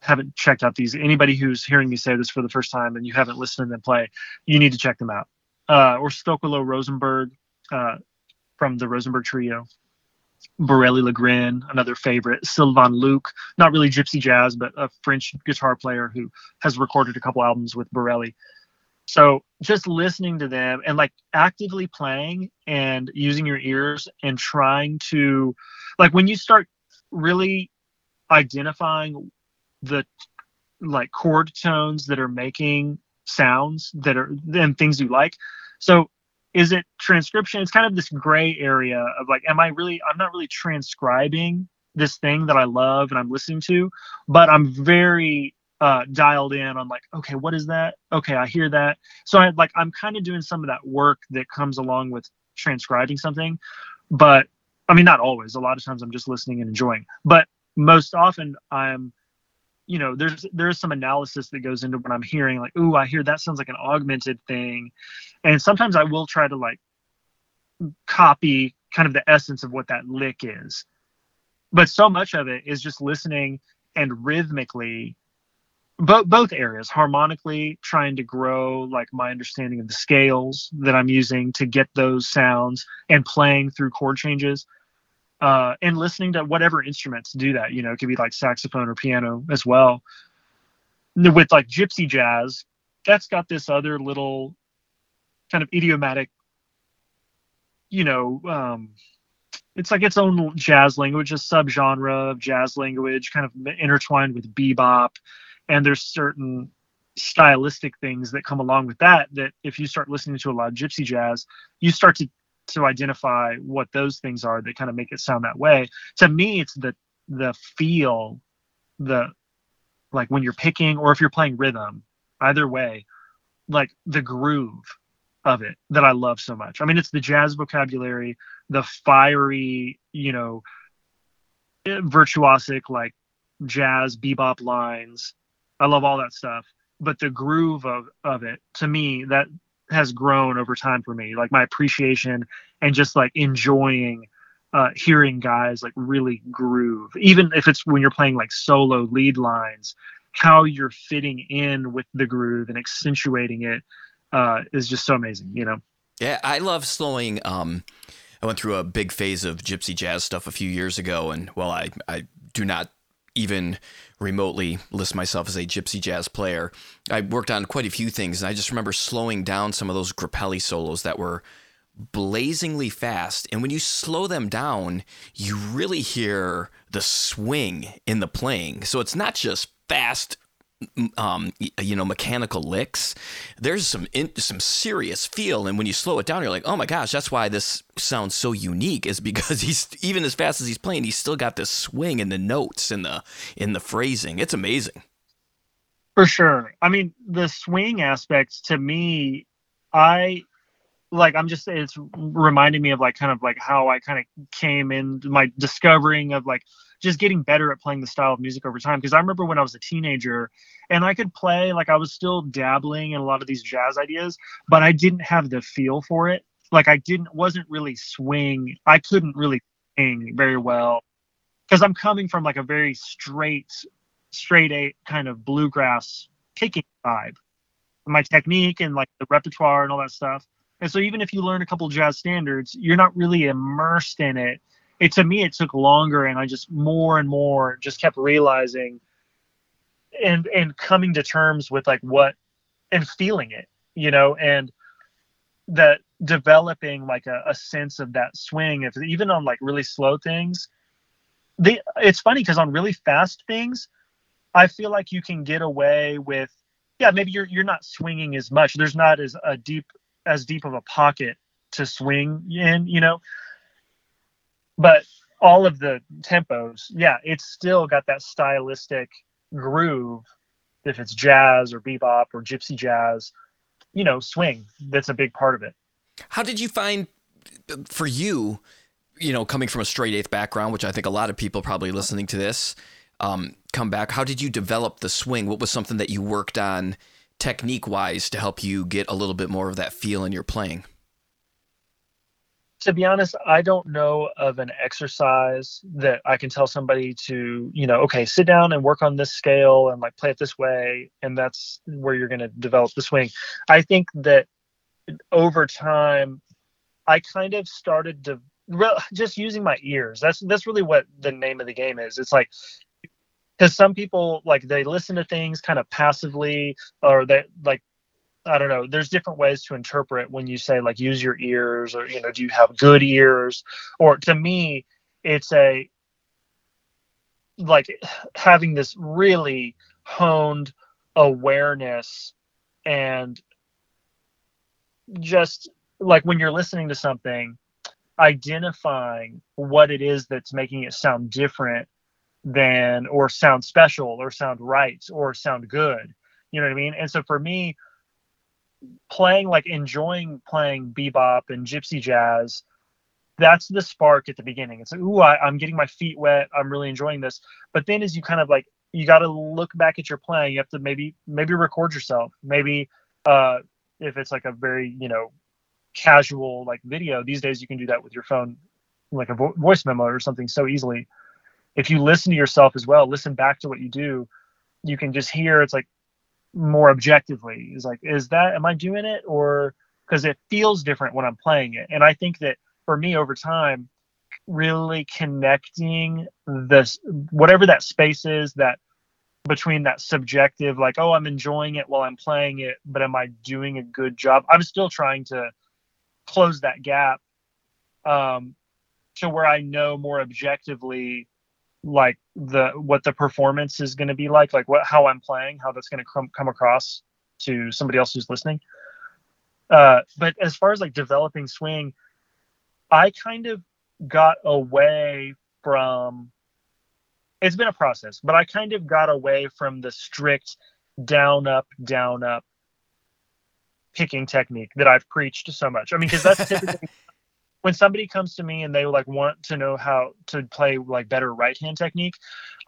haven't checked out these, anybody who's hearing me say this for the first time and you haven't listened to them play, you need to check them out. Uh, or Stochelo Rosenberg uh, from the Rosenberg Trio. Bireli Lagrene, another favorite. Sylvain Luc, not really gypsy jazz, but a French guitar player who has recorded a couple albums with Borelli. So just listening to them and like actively playing and using your ears and trying to like when you start really identifying the like chord tones that are making sounds that are and things you like. So is it transcription? It's kind of this gray area of like, am I really I'm not really transcribing this thing that I love and I'm listening to, but I'm very uh, dialed in on like, okay, what is that? Okay, I hear that. So I like I'm kind of doing some of that work that comes along with transcribing something, but I mean not always. A lot of times I'm just listening and enjoying. But most often I'm you know there's there's some analysis that goes into what i'm hearing like ooh i hear that sounds like an augmented thing. And sometimes i will try to like copy kind of the essence of what that lick is. But so much of it is just listening and rhythmically both both areas harmonically trying to grow like my understanding of the scales that i'm using to get those sounds and playing through chord changes uh, and listening to whatever instruments do that you know it could be like saxophone or piano as well. With like gypsy jazz that's got this other little kind of idiomatic you know um, it's like its own jazz language a subgenre of jazz language kind of intertwined with bebop. And there's certain stylistic things that come along with that that if you start listening to a lot of gypsy jazz you start to to identify what those things are that kind of make it sound that way. To me it's the the feel the like when you're picking or if you're playing rhythm either way like the groove of it that i love so much. I mean it's the jazz vocabulary the fiery you know virtuosic like jazz bebop lines. I love all that stuff. But the groove of, of it, to me, that has grown over time for me. Like my appreciation and just like enjoying uh, hearing guys like really groove, even if it's when you're playing like solo lead lines, how you're fitting in with the groove and accentuating it uh, is just so amazing, you know?
Yeah, I love slowing. Um, I went through a big phase of gypsy jazz stuff a few years ago, and well, I I do not even remotely list myself as a gypsy jazz player. I worked on quite a few things, and I just remember slowing down some of those Grappelli solos that were blazingly fast. And when you slow them down, you really hear the swing in the playing. So it's not just fast um, you know, mechanical licks. There's some in, some serious feel, and when you slow it down, you're like, oh my gosh, that's why this sounds so unique. Is because he's even as fast as he's playing, he's still got this swing in the notes and the in the phrasing. It's amazing.
For sure. I mean, the swing aspects to me, I like i'm just it's reminding me of like kind of like how i kind of came in my discovering of like just getting better at playing the style of music over time. Because i remember when i was a teenager and i could play like i was still dabbling in a lot of these jazz ideas but i didn't have the feel for it. Like i didn't wasn't really swing i couldn't really sing very well. Because i'm coming from like a very straight straight eight kind of bluegrass kicking vibe. My technique and like the repertoire and all that stuff. And so even if you learn a couple jazz standards, you're not really immersed in it. It to me it took longer and I just more and more just kept realizing and and coming to terms with like what and feeling it, you know, and that developing like a, a sense of that swing if even on like really slow things they it's funny because on really fast things i feel like you can get away with yeah maybe you're you're not swinging as much there's not as a deep as deep of a pocket to swing in, you know. But all of the tempos, yeah, it's still got that stylistic groove. If it's jazz or bebop or gypsy jazz, you know, swing, that's a big part of it.
How did you find for you, you know, coming from a straight eighth background, which I think a lot of people probably listening to this um, come back, how did you develop the swing? What was something that you worked on? technique wise to help you get a little bit more of that feel in your playing?
To be honest, I don't know of an exercise that I can tell somebody to, you know, okay, sit down and work on this scale and like play it this way. And that's where you're going to develop the swing. I think that over time, I kind of started to just using my ears. That's that's really what the name of the game is. It's like because some people like they listen to things kind of passively or they like I don't know. There's different ways to interpret when you say like use your ears or you know do you have good ears or to me it's a like having this really honed awareness and just like when you're listening to something identifying what it is that's making it sound different than or sound special or sound right or sound good. You know what I mean? And so for me, playing like enjoying playing bebop and gypsy jazz, that's the spark at the beginning. It's like, ooh, I, I'm getting my feet wet. I'm really enjoying this. But then as you kind of like you got to look back at your playing, you have to maybe maybe record yourself. Maybe uh, if it's like a very you know casual like video these days, you can do that with your phone, like a vo- voice memo or something so easily if you listen to yourself as well, listen back to what you do, you can just hear it's like more objectively. Is like, is that am I doing it or because it feels different when I'm playing it. And I think that for me over time, really connecting this whatever that space is that between that subjective like oh i'm enjoying it while i'm playing it but am i doing a good job i'm still trying to close that gap um, to where i know more objectively like the what the performance is going to be like like what how i'm playing how that's going to come come across to somebody else who's listening. Uh but as far as like developing swing i kind of got away from it's been a process but i kind of got away from the strict down up down up picking technique that i've preached so much. I mean because that's typically when somebody comes to me and they like want to know how to play like better right hand technique,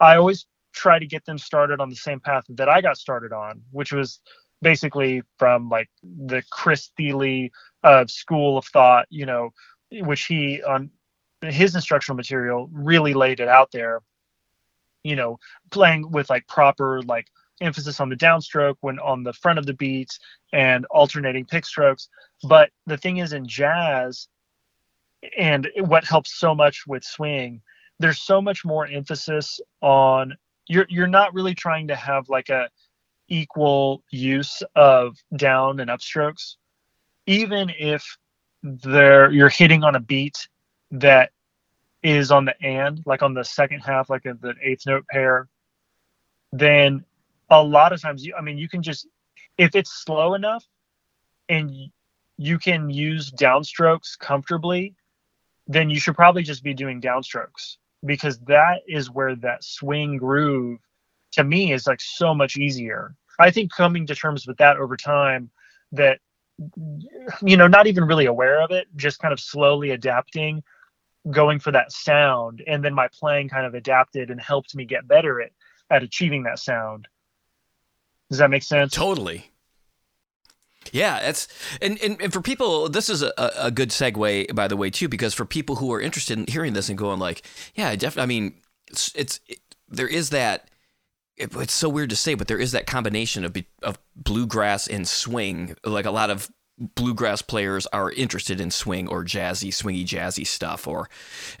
I always try to get them started on the same path that I got started on, which was basically from like the Chris Thile uh, school of thought, you know, which he on his instructional material really laid it out there. You know, playing with like proper like emphasis on the downstroke when on the front of the beats and alternating pick strokes. But the thing is in jazz, and what helps so much with swing there's so much more emphasis on you're you're not really trying to have like a equal use of down and upstrokes. Even if there you're hitting on a beat that is on the and like on the second half like the eighth note pair then a lot of times you i mean you can just if it's slow enough and you can use downstrokes comfortably then you should probably just be doing downstrokes because that is where that swing groove to me is like so much easier. I think coming to terms with that over time that you know not even really aware of it just kind of slowly adapting going for that sound and then my playing kind of adapted and helped me get better at at achieving that sound. Does that make sense?
Totally yeah, that's and, and, and for people, this is a, a good segue, by the way, too, because for people who are interested in hearing this and going like, yeah, definitely. I mean, it's, it's it, there is that. It, it's so weird to say, but there is that combination of of bluegrass and swing. Like a lot of bluegrass players are interested in swing or jazzy, swingy, jazzy stuff. Or,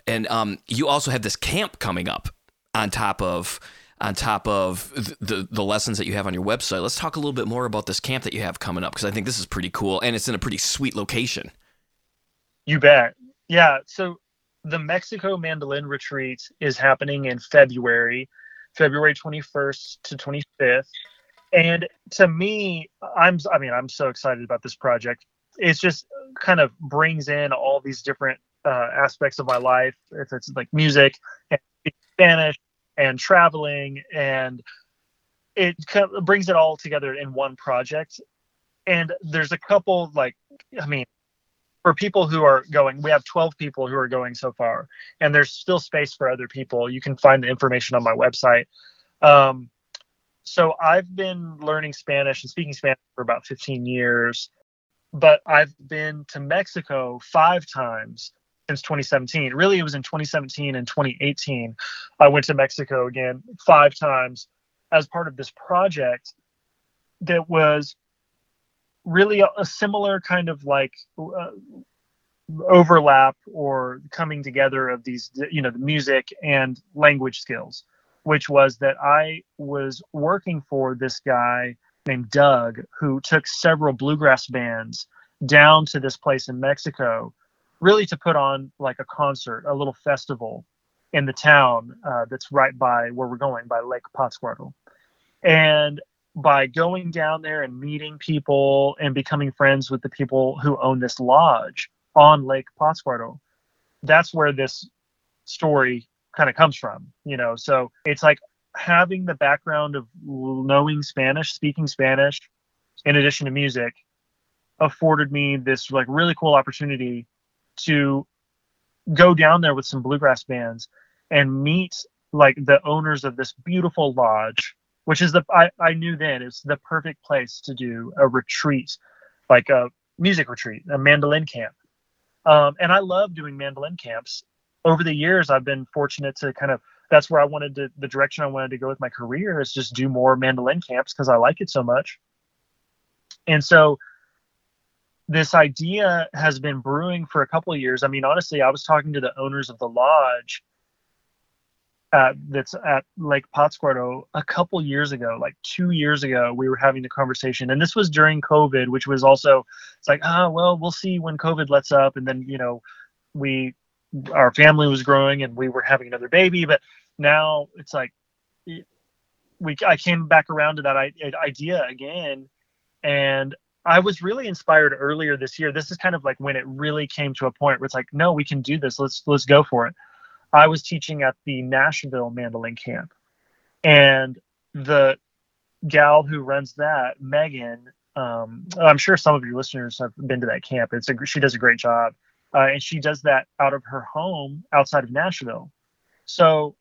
and um, you also have this camp coming up on top of on top of the the lessons that you have on your website. Let's talk a little bit more about this camp that you have coming up because I think this is pretty cool and it's in a pretty sweet location.
You bet. Yeah. So the Mexico Mandolin Retreat is happening in February, February 21st to 25th. And to me, I'm I mean, I'm so excited about this project. It's just kind of brings in all these different uh, aspects of my life. If it's like music and Spanish and traveling and it brings it all together in one project. And there's a couple like i mean for people who are going we have 12 people who are going so far and there's still space for other people. You can find the information on my website. Um, so i've been learning spanish and speaking spanish for about 15 years but i've been to mexico five times since 2017. Really, it was in 2017 and 2018. I went to Mexico again five times as part of this project that was really a, a similar kind of like uh, overlap or coming together of these, you know, the music and language skills, which was that I was working for this guy named Doug who took several bluegrass bands down to this place in Mexico really to put on like a concert, a little festival in the town uh, that's right by where we're going, by Lake Pátzcuaro. And by going down there and meeting people and becoming friends with the people who own this lodge on Lake Pátzcuaro, that's where this story kind of comes from, you know. So it's like having the background of knowing Spanish, speaking Spanish, in addition to music, afforded me this like really cool opportunity to go down there with some bluegrass bands and meet like the owners of this beautiful lodge which is the I, I knew then it's the perfect place to do a retreat like a music retreat a mandolin camp. Um, and i love doing mandolin camps. Over the years i've been fortunate to kind of that's where i wanted to the direction i wanted to go with my career is just do more mandolin camps because i like it so much. And so this idea has been brewing for a couple of years. I mean, honestly, I was talking to the owners of the lodge that's at Lake Pátzcuaro a couple years ago, like two years ago. We were having the conversation, and this was during COVID, which was also it's like, ah, well, we'll see when COVID lets up, and then you know, we our family was growing and we were having another baby, but now it's like we I came back around to that idea again, and I was really inspired earlier this year. This is kind of like when it really came to a point where it's like, no, we can do this. Let's let's go for it. I was teaching at the Nashville Mandolin Camp, and the gal who runs that, Megan, um, I'm sure some of your listeners have been to that camp. It's a she does a great job, uh, and she does that out of her home outside of Nashville. So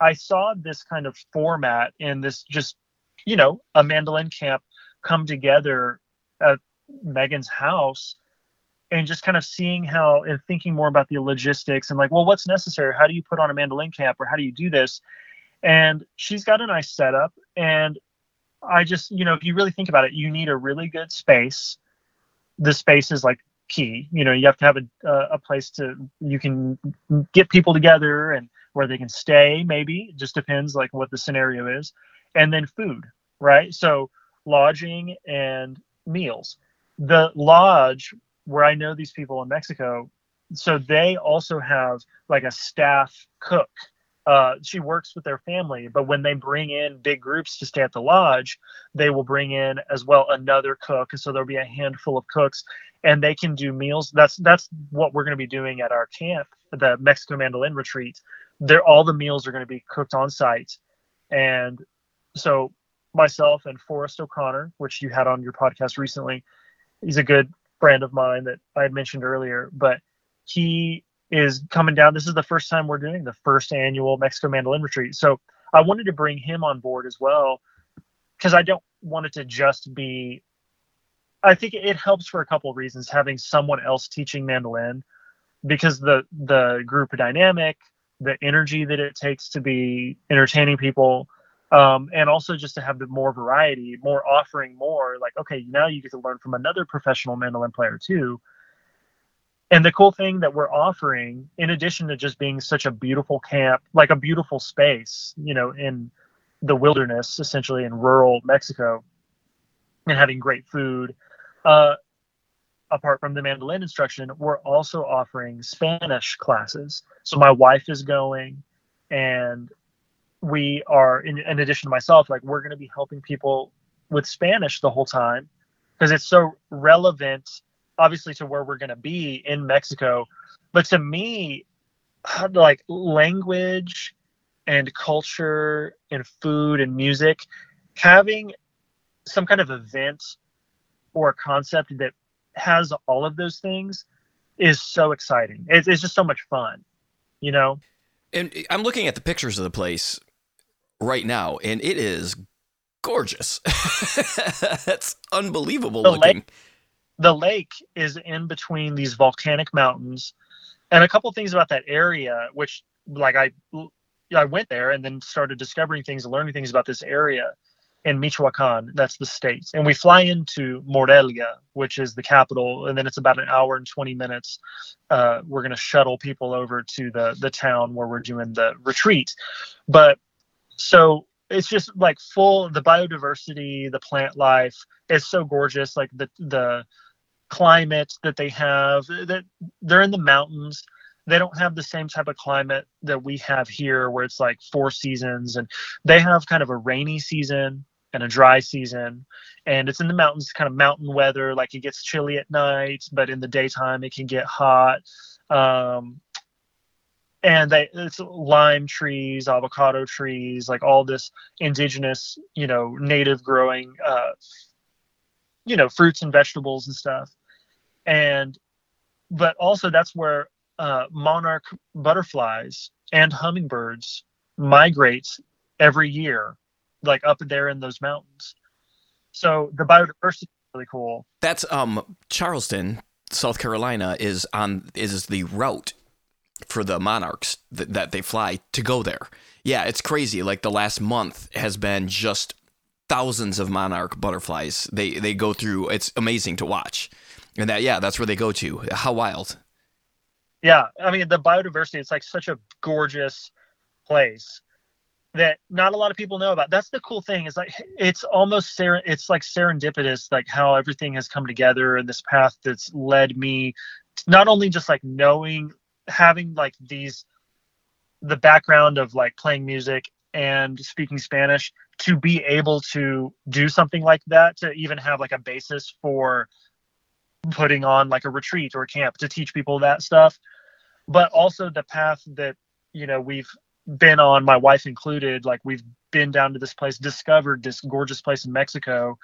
I saw this kind of format in this just, you know, a mandolin camp come together at Megan's house and just kind of seeing how and thinking more about the logistics and like, well, what's necessary? How do you put on a mandolin camp or how do you do this? And she's got a nice setup. And I just, you know, if you really think about it, you need a really good space. The space is like key. You know, you have to have a, a place to, you can get people together and where they can stay, maybe. It just depends like what the scenario is. And then food, right? So, lodging and meals. The lodge where I know these people in Mexico, so they also have like a staff cook. Uh, she works with their family, but when they bring in big groups to stay at the lodge, they will bring in as well another cook. And so there'll be a handful of cooks, and they can do meals. That's that's what we're going to be doing at our camp, the Mexico Mandolin Retreat. There, all the meals are going to be cooked on site, and so myself and Forrest O'Connor, which you had on your podcast recently, he's a good friend of mine that I had mentioned earlier, but he is coming down. This is the first time we're doing the first annual Mexico Mandolin Retreat. So I wanted to bring him on board as well because I don't want it to just be. I think it helps for a couple of reasons having someone else teaching mandolin because the the group dynamic, the energy that it takes to be entertaining people, um, and also just to have the more variety, more offering more. Like, okay, now you get to learn from another professional mandolin player too. And the cool thing that we're offering, in addition to just being such a beautiful camp, like a beautiful space, you know, in the wilderness, essentially in rural Mexico, and having great food, uh, apart from the mandolin instruction, we're also offering Spanish classes. So my wife is going, and we are in, in addition to myself like we're going to be helping people with spanish the whole time because it's so relevant obviously to where we're going to be in mexico. But to me like language and culture and food and music having some kind of event or a concept that has all of those things is so exciting. It's, it's just so much fun you know?
And i'm looking at the pictures of the place right now, and it is gorgeous. That's unbelievable
the
looking.
Lake, the lake is in between these volcanic mountains, and a couple things about that area, which like I I went there and then started discovering things and learning things about this area in Michoacan. That's the state, and we fly into Morelia, which is the capital, and then it's about an hour and twenty minutes. Uh, we're going to shuttle people over to the the town where we're doing the retreat, but so it's just like full the biodiversity the plant life is so gorgeous like the the climate that they have that they're in the mountains. They don't have the same type of climate that we have here where it's like four seasons and they have kind of a rainy season and a dry season and it's in the mountains kind of mountain weather like it gets chilly at night but in the daytime it can get hot. Um, and they it's lime trees avocado trees like all this indigenous you know native growing uh you know fruits and vegetables and stuff. And but also that's where uh, monarch butterflies and hummingbirds migrate every year like up there in those mountains. So the biodiversity is really cool.
That's um charleston south carolina is on is the route for the monarchs that, that they fly to go there. Yeah, it's crazy. Like the last month has been just thousands of monarch butterflies. They they go through. It's amazing to watch. And that yeah, that's where they go to. How wild.
Yeah, I mean the biodiversity. It's like such a gorgeous place that not a lot of people know about. That's the cool thing. Is like it's almost ser- it's like serendipitous, like how everything has come together and this path that's led me not only just like knowing having like these the background of like playing music and speaking Spanish to be able to do something like that to even have like a basis for putting on like a retreat or a camp to teach people that stuff. But also the path that you know we've been on my wife included like we've been down to this place discovered this gorgeous place in Mexico.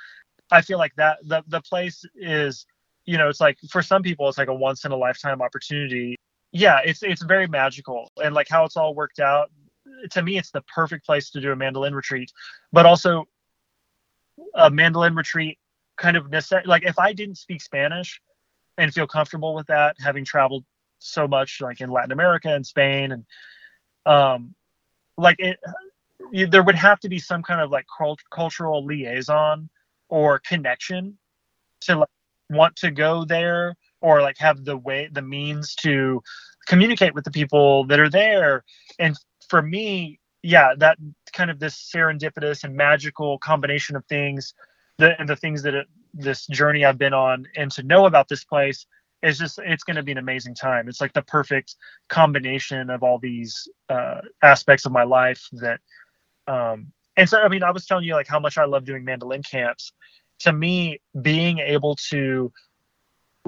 I feel like that the the place is you know it's like for some people it's like a once in a lifetime opportunity yeah, it's it's very magical and like how it's all worked out. To me, it's the perfect place to do a mandolin retreat, but also a mandolin retreat kind of necess- like if I didn't speak Spanish and feel comfortable with that, having traveled so much like in Latin America and Spain and um like it there would have to be some kind of like cult- cultural liaison or connection to like want to go there or like have the way the means to communicate with the people that are there and for me yeah that kind of this serendipitous and magical combination of things the, and the things that it, this journey i've been on and to know about this place is just it's going to be an amazing time. It's like the perfect combination of all these uh, aspects of my life that. Um, and so, I mean, I was telling you like how much I love doing mandolin camps. To me, being able to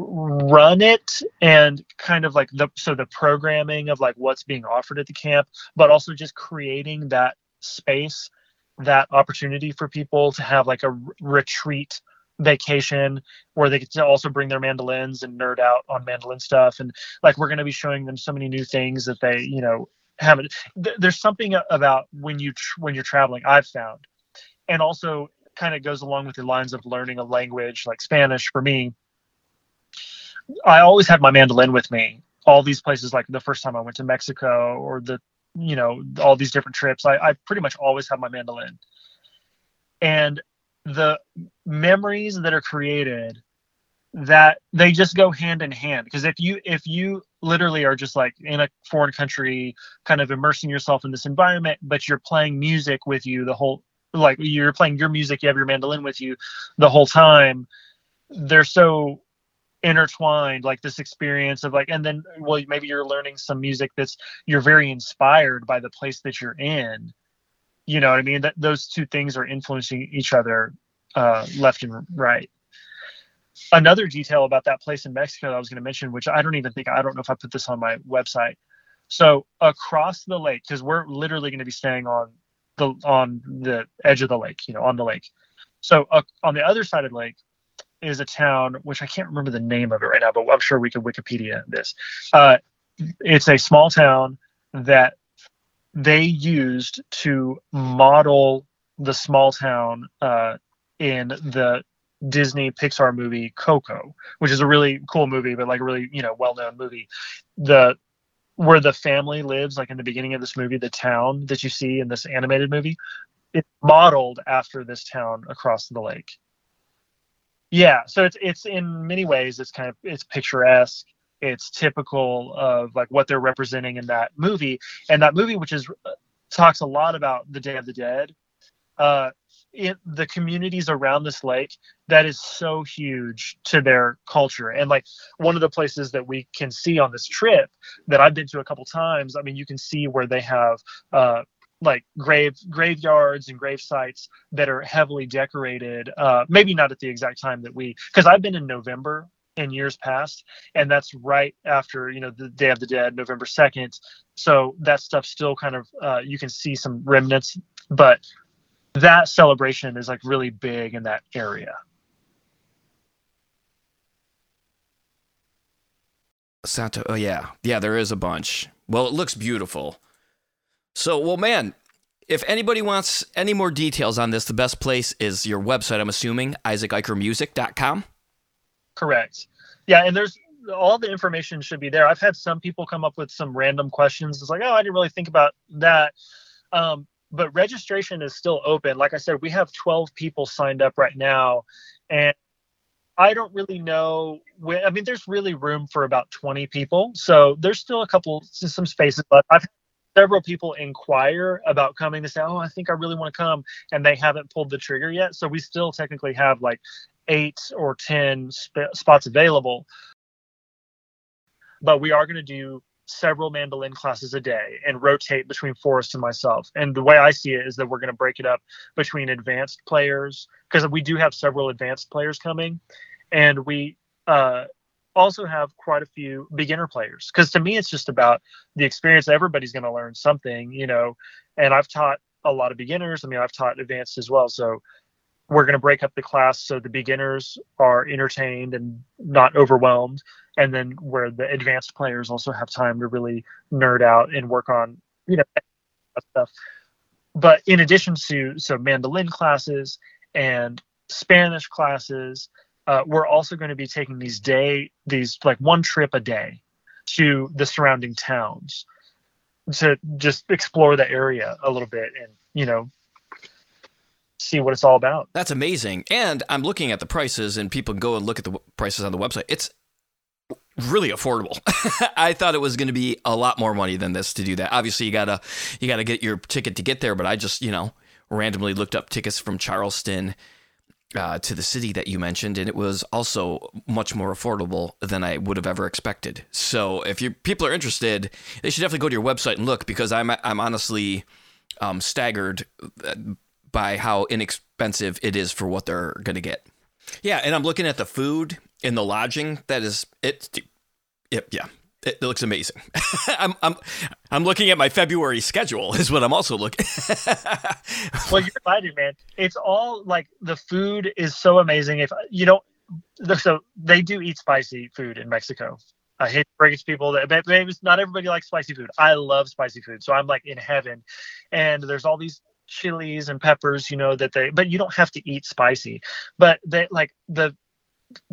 run it and kind of like the so the programming of like what's being offered at the camp, but also just creating that space, that opportunity for people to have like a retreat vacation where they get to also bring their mandolins and nerd out on mandolin stuff. And like we're going to be showing them so many new things that they you know haven't th- there's something about when you when you're traveling i've found. And also kind of goes along with the lines of learning a language like spanish for me i always had my mandolin with me. All these places like the first time i went to mexico or the you know all these different trips i, I pretty much always have my mandolin. And the memories that are created that they just go hand in hand. Because if you if you literally are just like in a foreign country kind of immersing yourself in this environment but you're playing music with you the whole like you're playing your music you have your mandolin with you the whole time they're so intertwined like this experience of like and then well maybe you're learning some music that's you're very inspired by the place that you're in you know what I mean? That those two things are influencing each other uh, left and right. Another detail about that place in Mexico that I was going to mention, which I don't even think I don't know if I put this on my website. So across the lake, because we're literally going to be staying on the on the edge of the lake, you know, on the lake. So uh, on the other side of the lake is a town which I can't remember the name of it right now, but I'm sure we could Wikipedia this. Uh, it's a small town that they used to model the small town uh, in the Disney Pixar movie Coco, which is a really cool movie, but like a really you know well known movie. The where the family lives, like in the beginning of this movie, the town that you see in this animated movie, it's modeled after this town across the lake. Yeah, so it's it's in many ways it's kind of it's picturesque. It's typical of like what they're representing in that movie. And that movie which is uh, talks a lot about the day of the dead uh in the communities around this lake that is so huge to their culture. And like one of the places that we can see on this trip that i've been to a couple times i mean you can see where they have uh like grave graveyards and grave sites that are heavily decorated uh maybe not at the exact time that we because i've been in november in years past and that's right after you know the day of the dead november 2nd so that stuff still kind of uh, you can see some remnants but that celebration is like really big in that area
Santo, oh yeah, yeah, there is a bunch. Well, it looks beautiful. So, well, man, if anybody wants any more details on this, the best place is your website. I'm assuming isaaceichermusic.com.
Correct. Yeah, and there's all the information should be there. I've had some people come up with some random questions. It's like, oh, I didn't really think about that. Um, but registration is still open. Like I said, we have 12 people signed up right now, and I don't really know. I mean, there's really room for about 20 people, so there's still a couple some spaces. But I've several people inquire about coming to say, "Oh, I think I really want to come," and they haven't pulled the trigger yet. So we still technically have like eight or 10 sp- spots available. But we are going to do several mandolin classes a day and rotate between Forrest and myself. And the way I see it is that we're going to break it up between advanced players because we do have several advanced players coming, and we uh, also have quite a few beginner players. Because to me, it's just about the experience. Everybody's going to learn something, you know. And I've taught a lot of beginners. I mean, I've taught advanced as well. So we're going to break up the class so the beginners are entertained and not overwhelmed and then where the advanced players also have time to really nerd out and work on you know stuff but in addition to so mandolin classes and spanish classes uh, we're also going to be taking these day these like one trip a day to the surrounding towns to just explore the area a little bit and you know see what it's all about.
That's amazing. And I'm looking at the prices, and people go and look at the prices on the website. It's really affordable. I thought it was going to be a lot more money than this to do that. Obviously, you gotta you gotta get your ticket to get there. But I just you know randomly looked up tickets from Charleston, uh, to the city that you mentioned, and it was also much more affordable than I would have ever expected. So, if you people are interested, they should definitely go to your website and look because I'm I'm honestly um, staggered uh, by how inexpensive it is for what they're going to get. Yeah, and I'm looking at the food and the lodging. That is it. Yep, yeah, it looks amazing. I'm I'm I'm looking at my February schedule. Is what I'm also looking.
well, you're invited, man. It's all like the food is so amazing. If you don't, so they do eat spicy food in Mexico. I hate to break it to people that maybe not everybody likes spicy food. I love spicy food, so I'm like in heaven. And there's all these chilies and peppers, you know, that they, but you don't have to eat spicy. But they like the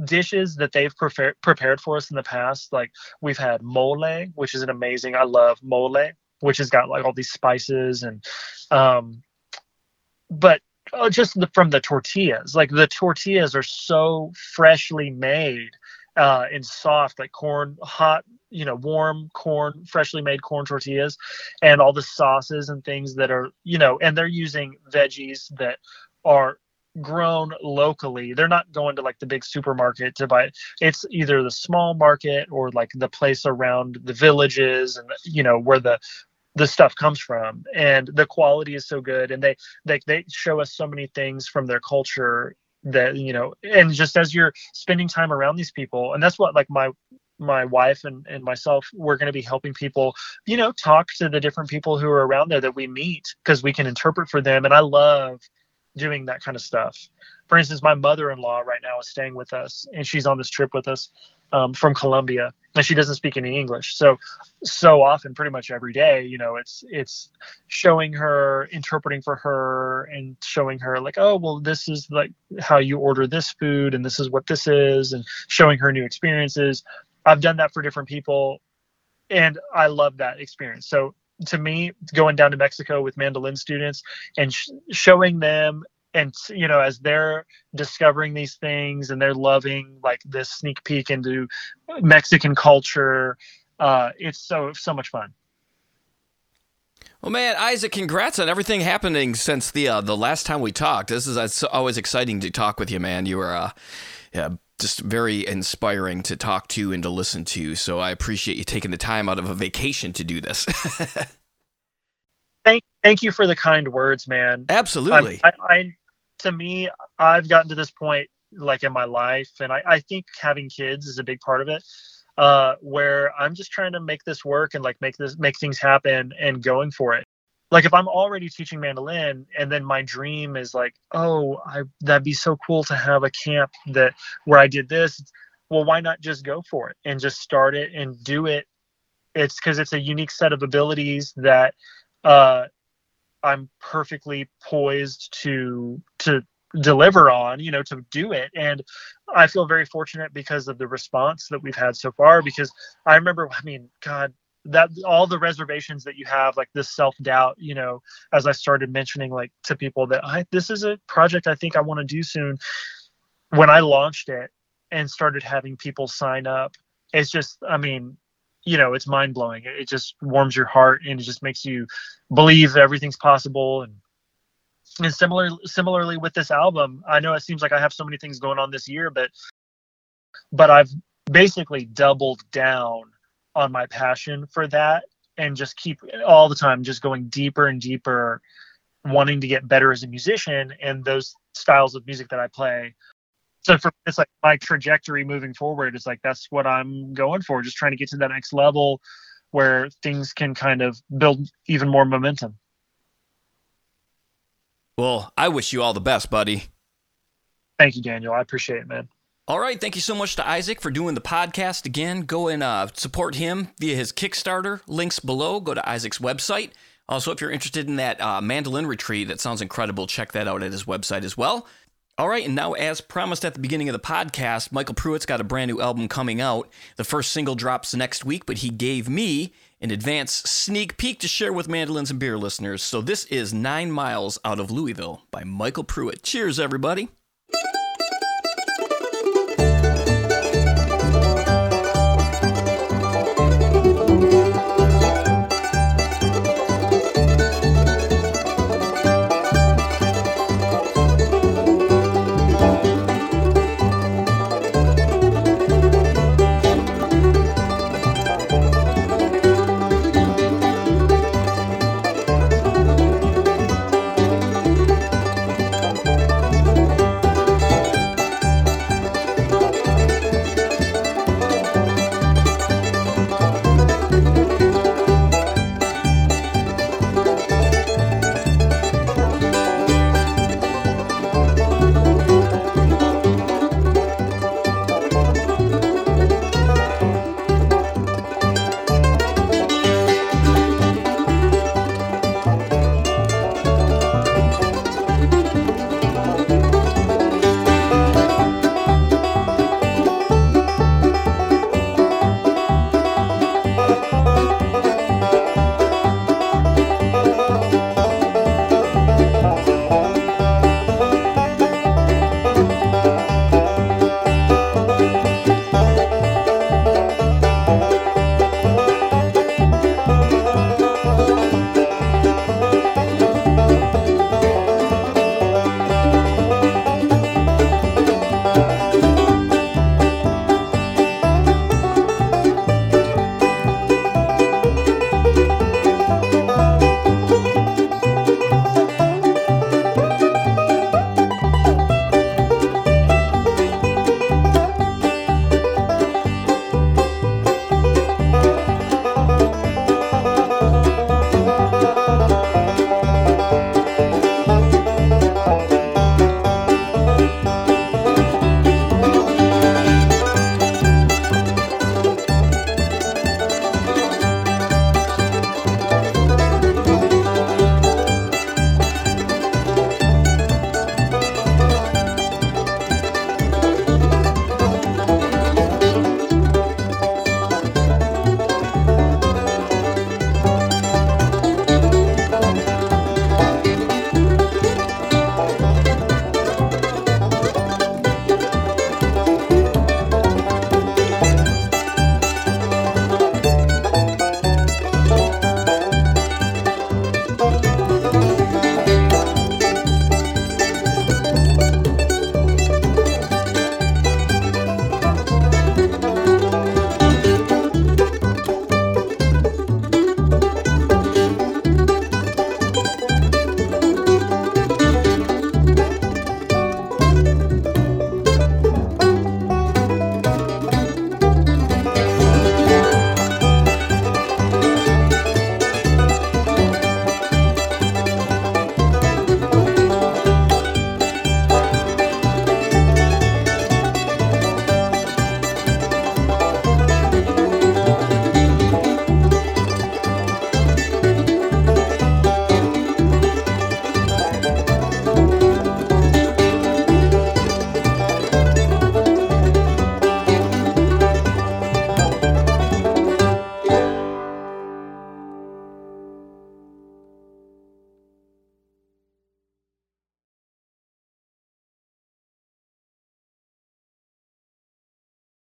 dishes that they've prepared prepared for us in the past. Like we've had mole, which is an amazing. I love mole, which has got like all these spices and, um, but uh, just the, from the tortillas, like the tortillas are so freshly made uh, and soft, like corn, hot, you know, warm corn, freshly made corn tortillas, and all the sauces and things that are, you know, and they're using veggies that are grown locally. They're not going to like the big supermarket to buy. It's either the small market or like the place around the villages and you know where the the stuff comes from and the quality is so good and they they they show us so many things from their culture that you know and just as you're spending time around these people and that's what like my my wife and, and myself we're going to be helping people you know talk to the different people who are around there that we meet because we can interpret for them and i love doing that kind of stuff. For instance, my mother-in-law right now is staying with us, and she's on this trip with us um, from Colombia, and she doesn't speak any English. So, so often, pretty much every day, you know, it's it's showing her, interpreting for her, and showing her like, oh, well, this is like how you order this food, and this is what this is, and showing her new experiences. I've done that for different people, and I love that experience. So to me going down to Mexico with mandolin students and sh- showing them and you know as they're discovering these things and they're loving like this sneak peek into Mexican culture uh, it's so so much fun.
Well, man, Isaac, congrats on everything happening since the uh, the last time we talked. This is it's always exciting to talk with you, man. You were uh, yeah, just very inspiring to talk to and to listen to. So I appreciate you taking the time out of a vacation to do this.
thank, thank you for the kind words, man.
Absolutely.
I, I, to me, I've gotten to this point like in my life, and I, I think having kids is a big part of it. Uh, where I'm just trying to make this work and like make this make things happen and going for it like if i'm already teaching mandolin and then my dream is like oh I, that'd be so cool to have a camp that where i did this well why not just go for it and just start it and do it? It's because it's a unique set of abilities that uh, i'm perfectly poised to to deliver on you know to do it. And i feel very fortunate because of the response that we've had so far because i remember i mean god that all the reservations that you have like this self-doubt you know as i started mentioning like to people that I, this is a project i think i want to do soon. When i launched it and started having people sign up it's just i mean you know it's mind-blowing. It just warms your heart and it just makes you believe everything's possible. And and similar similarly with this album i know it seems like i have so many things going on this year but but i've basically doubled down on my passion for that and just keep all the time just going deeper and deeper wanting to get better as a musician and those styles of music that I play. So for it's like my trajectory moving forward is like that's what I'm going for, just trying to get to that next level where things can kind of build even more momentum.
Well, I wish you all the best, buddy.
Thank you, Daniel. I appreciate it, man.
All right, thank you so much to Isaac for doing the podcast again. Go and uh, support him via his Kickstarter. Links below. Go to Isaac's website. Also, if you're interested in that uh, mandolin retreat, that sounds incredible. Check that out at his website as well. All right, and now, as promised at the beginning of the podcast, Michael Prewitt's got a brand new album coming out. The first single drops next week, but he gave me an advance sneak peek to share with mandolins and beer listeners. So this is Nine Miles Out of Louisville by Michael Prewitt. Cheers, everybody.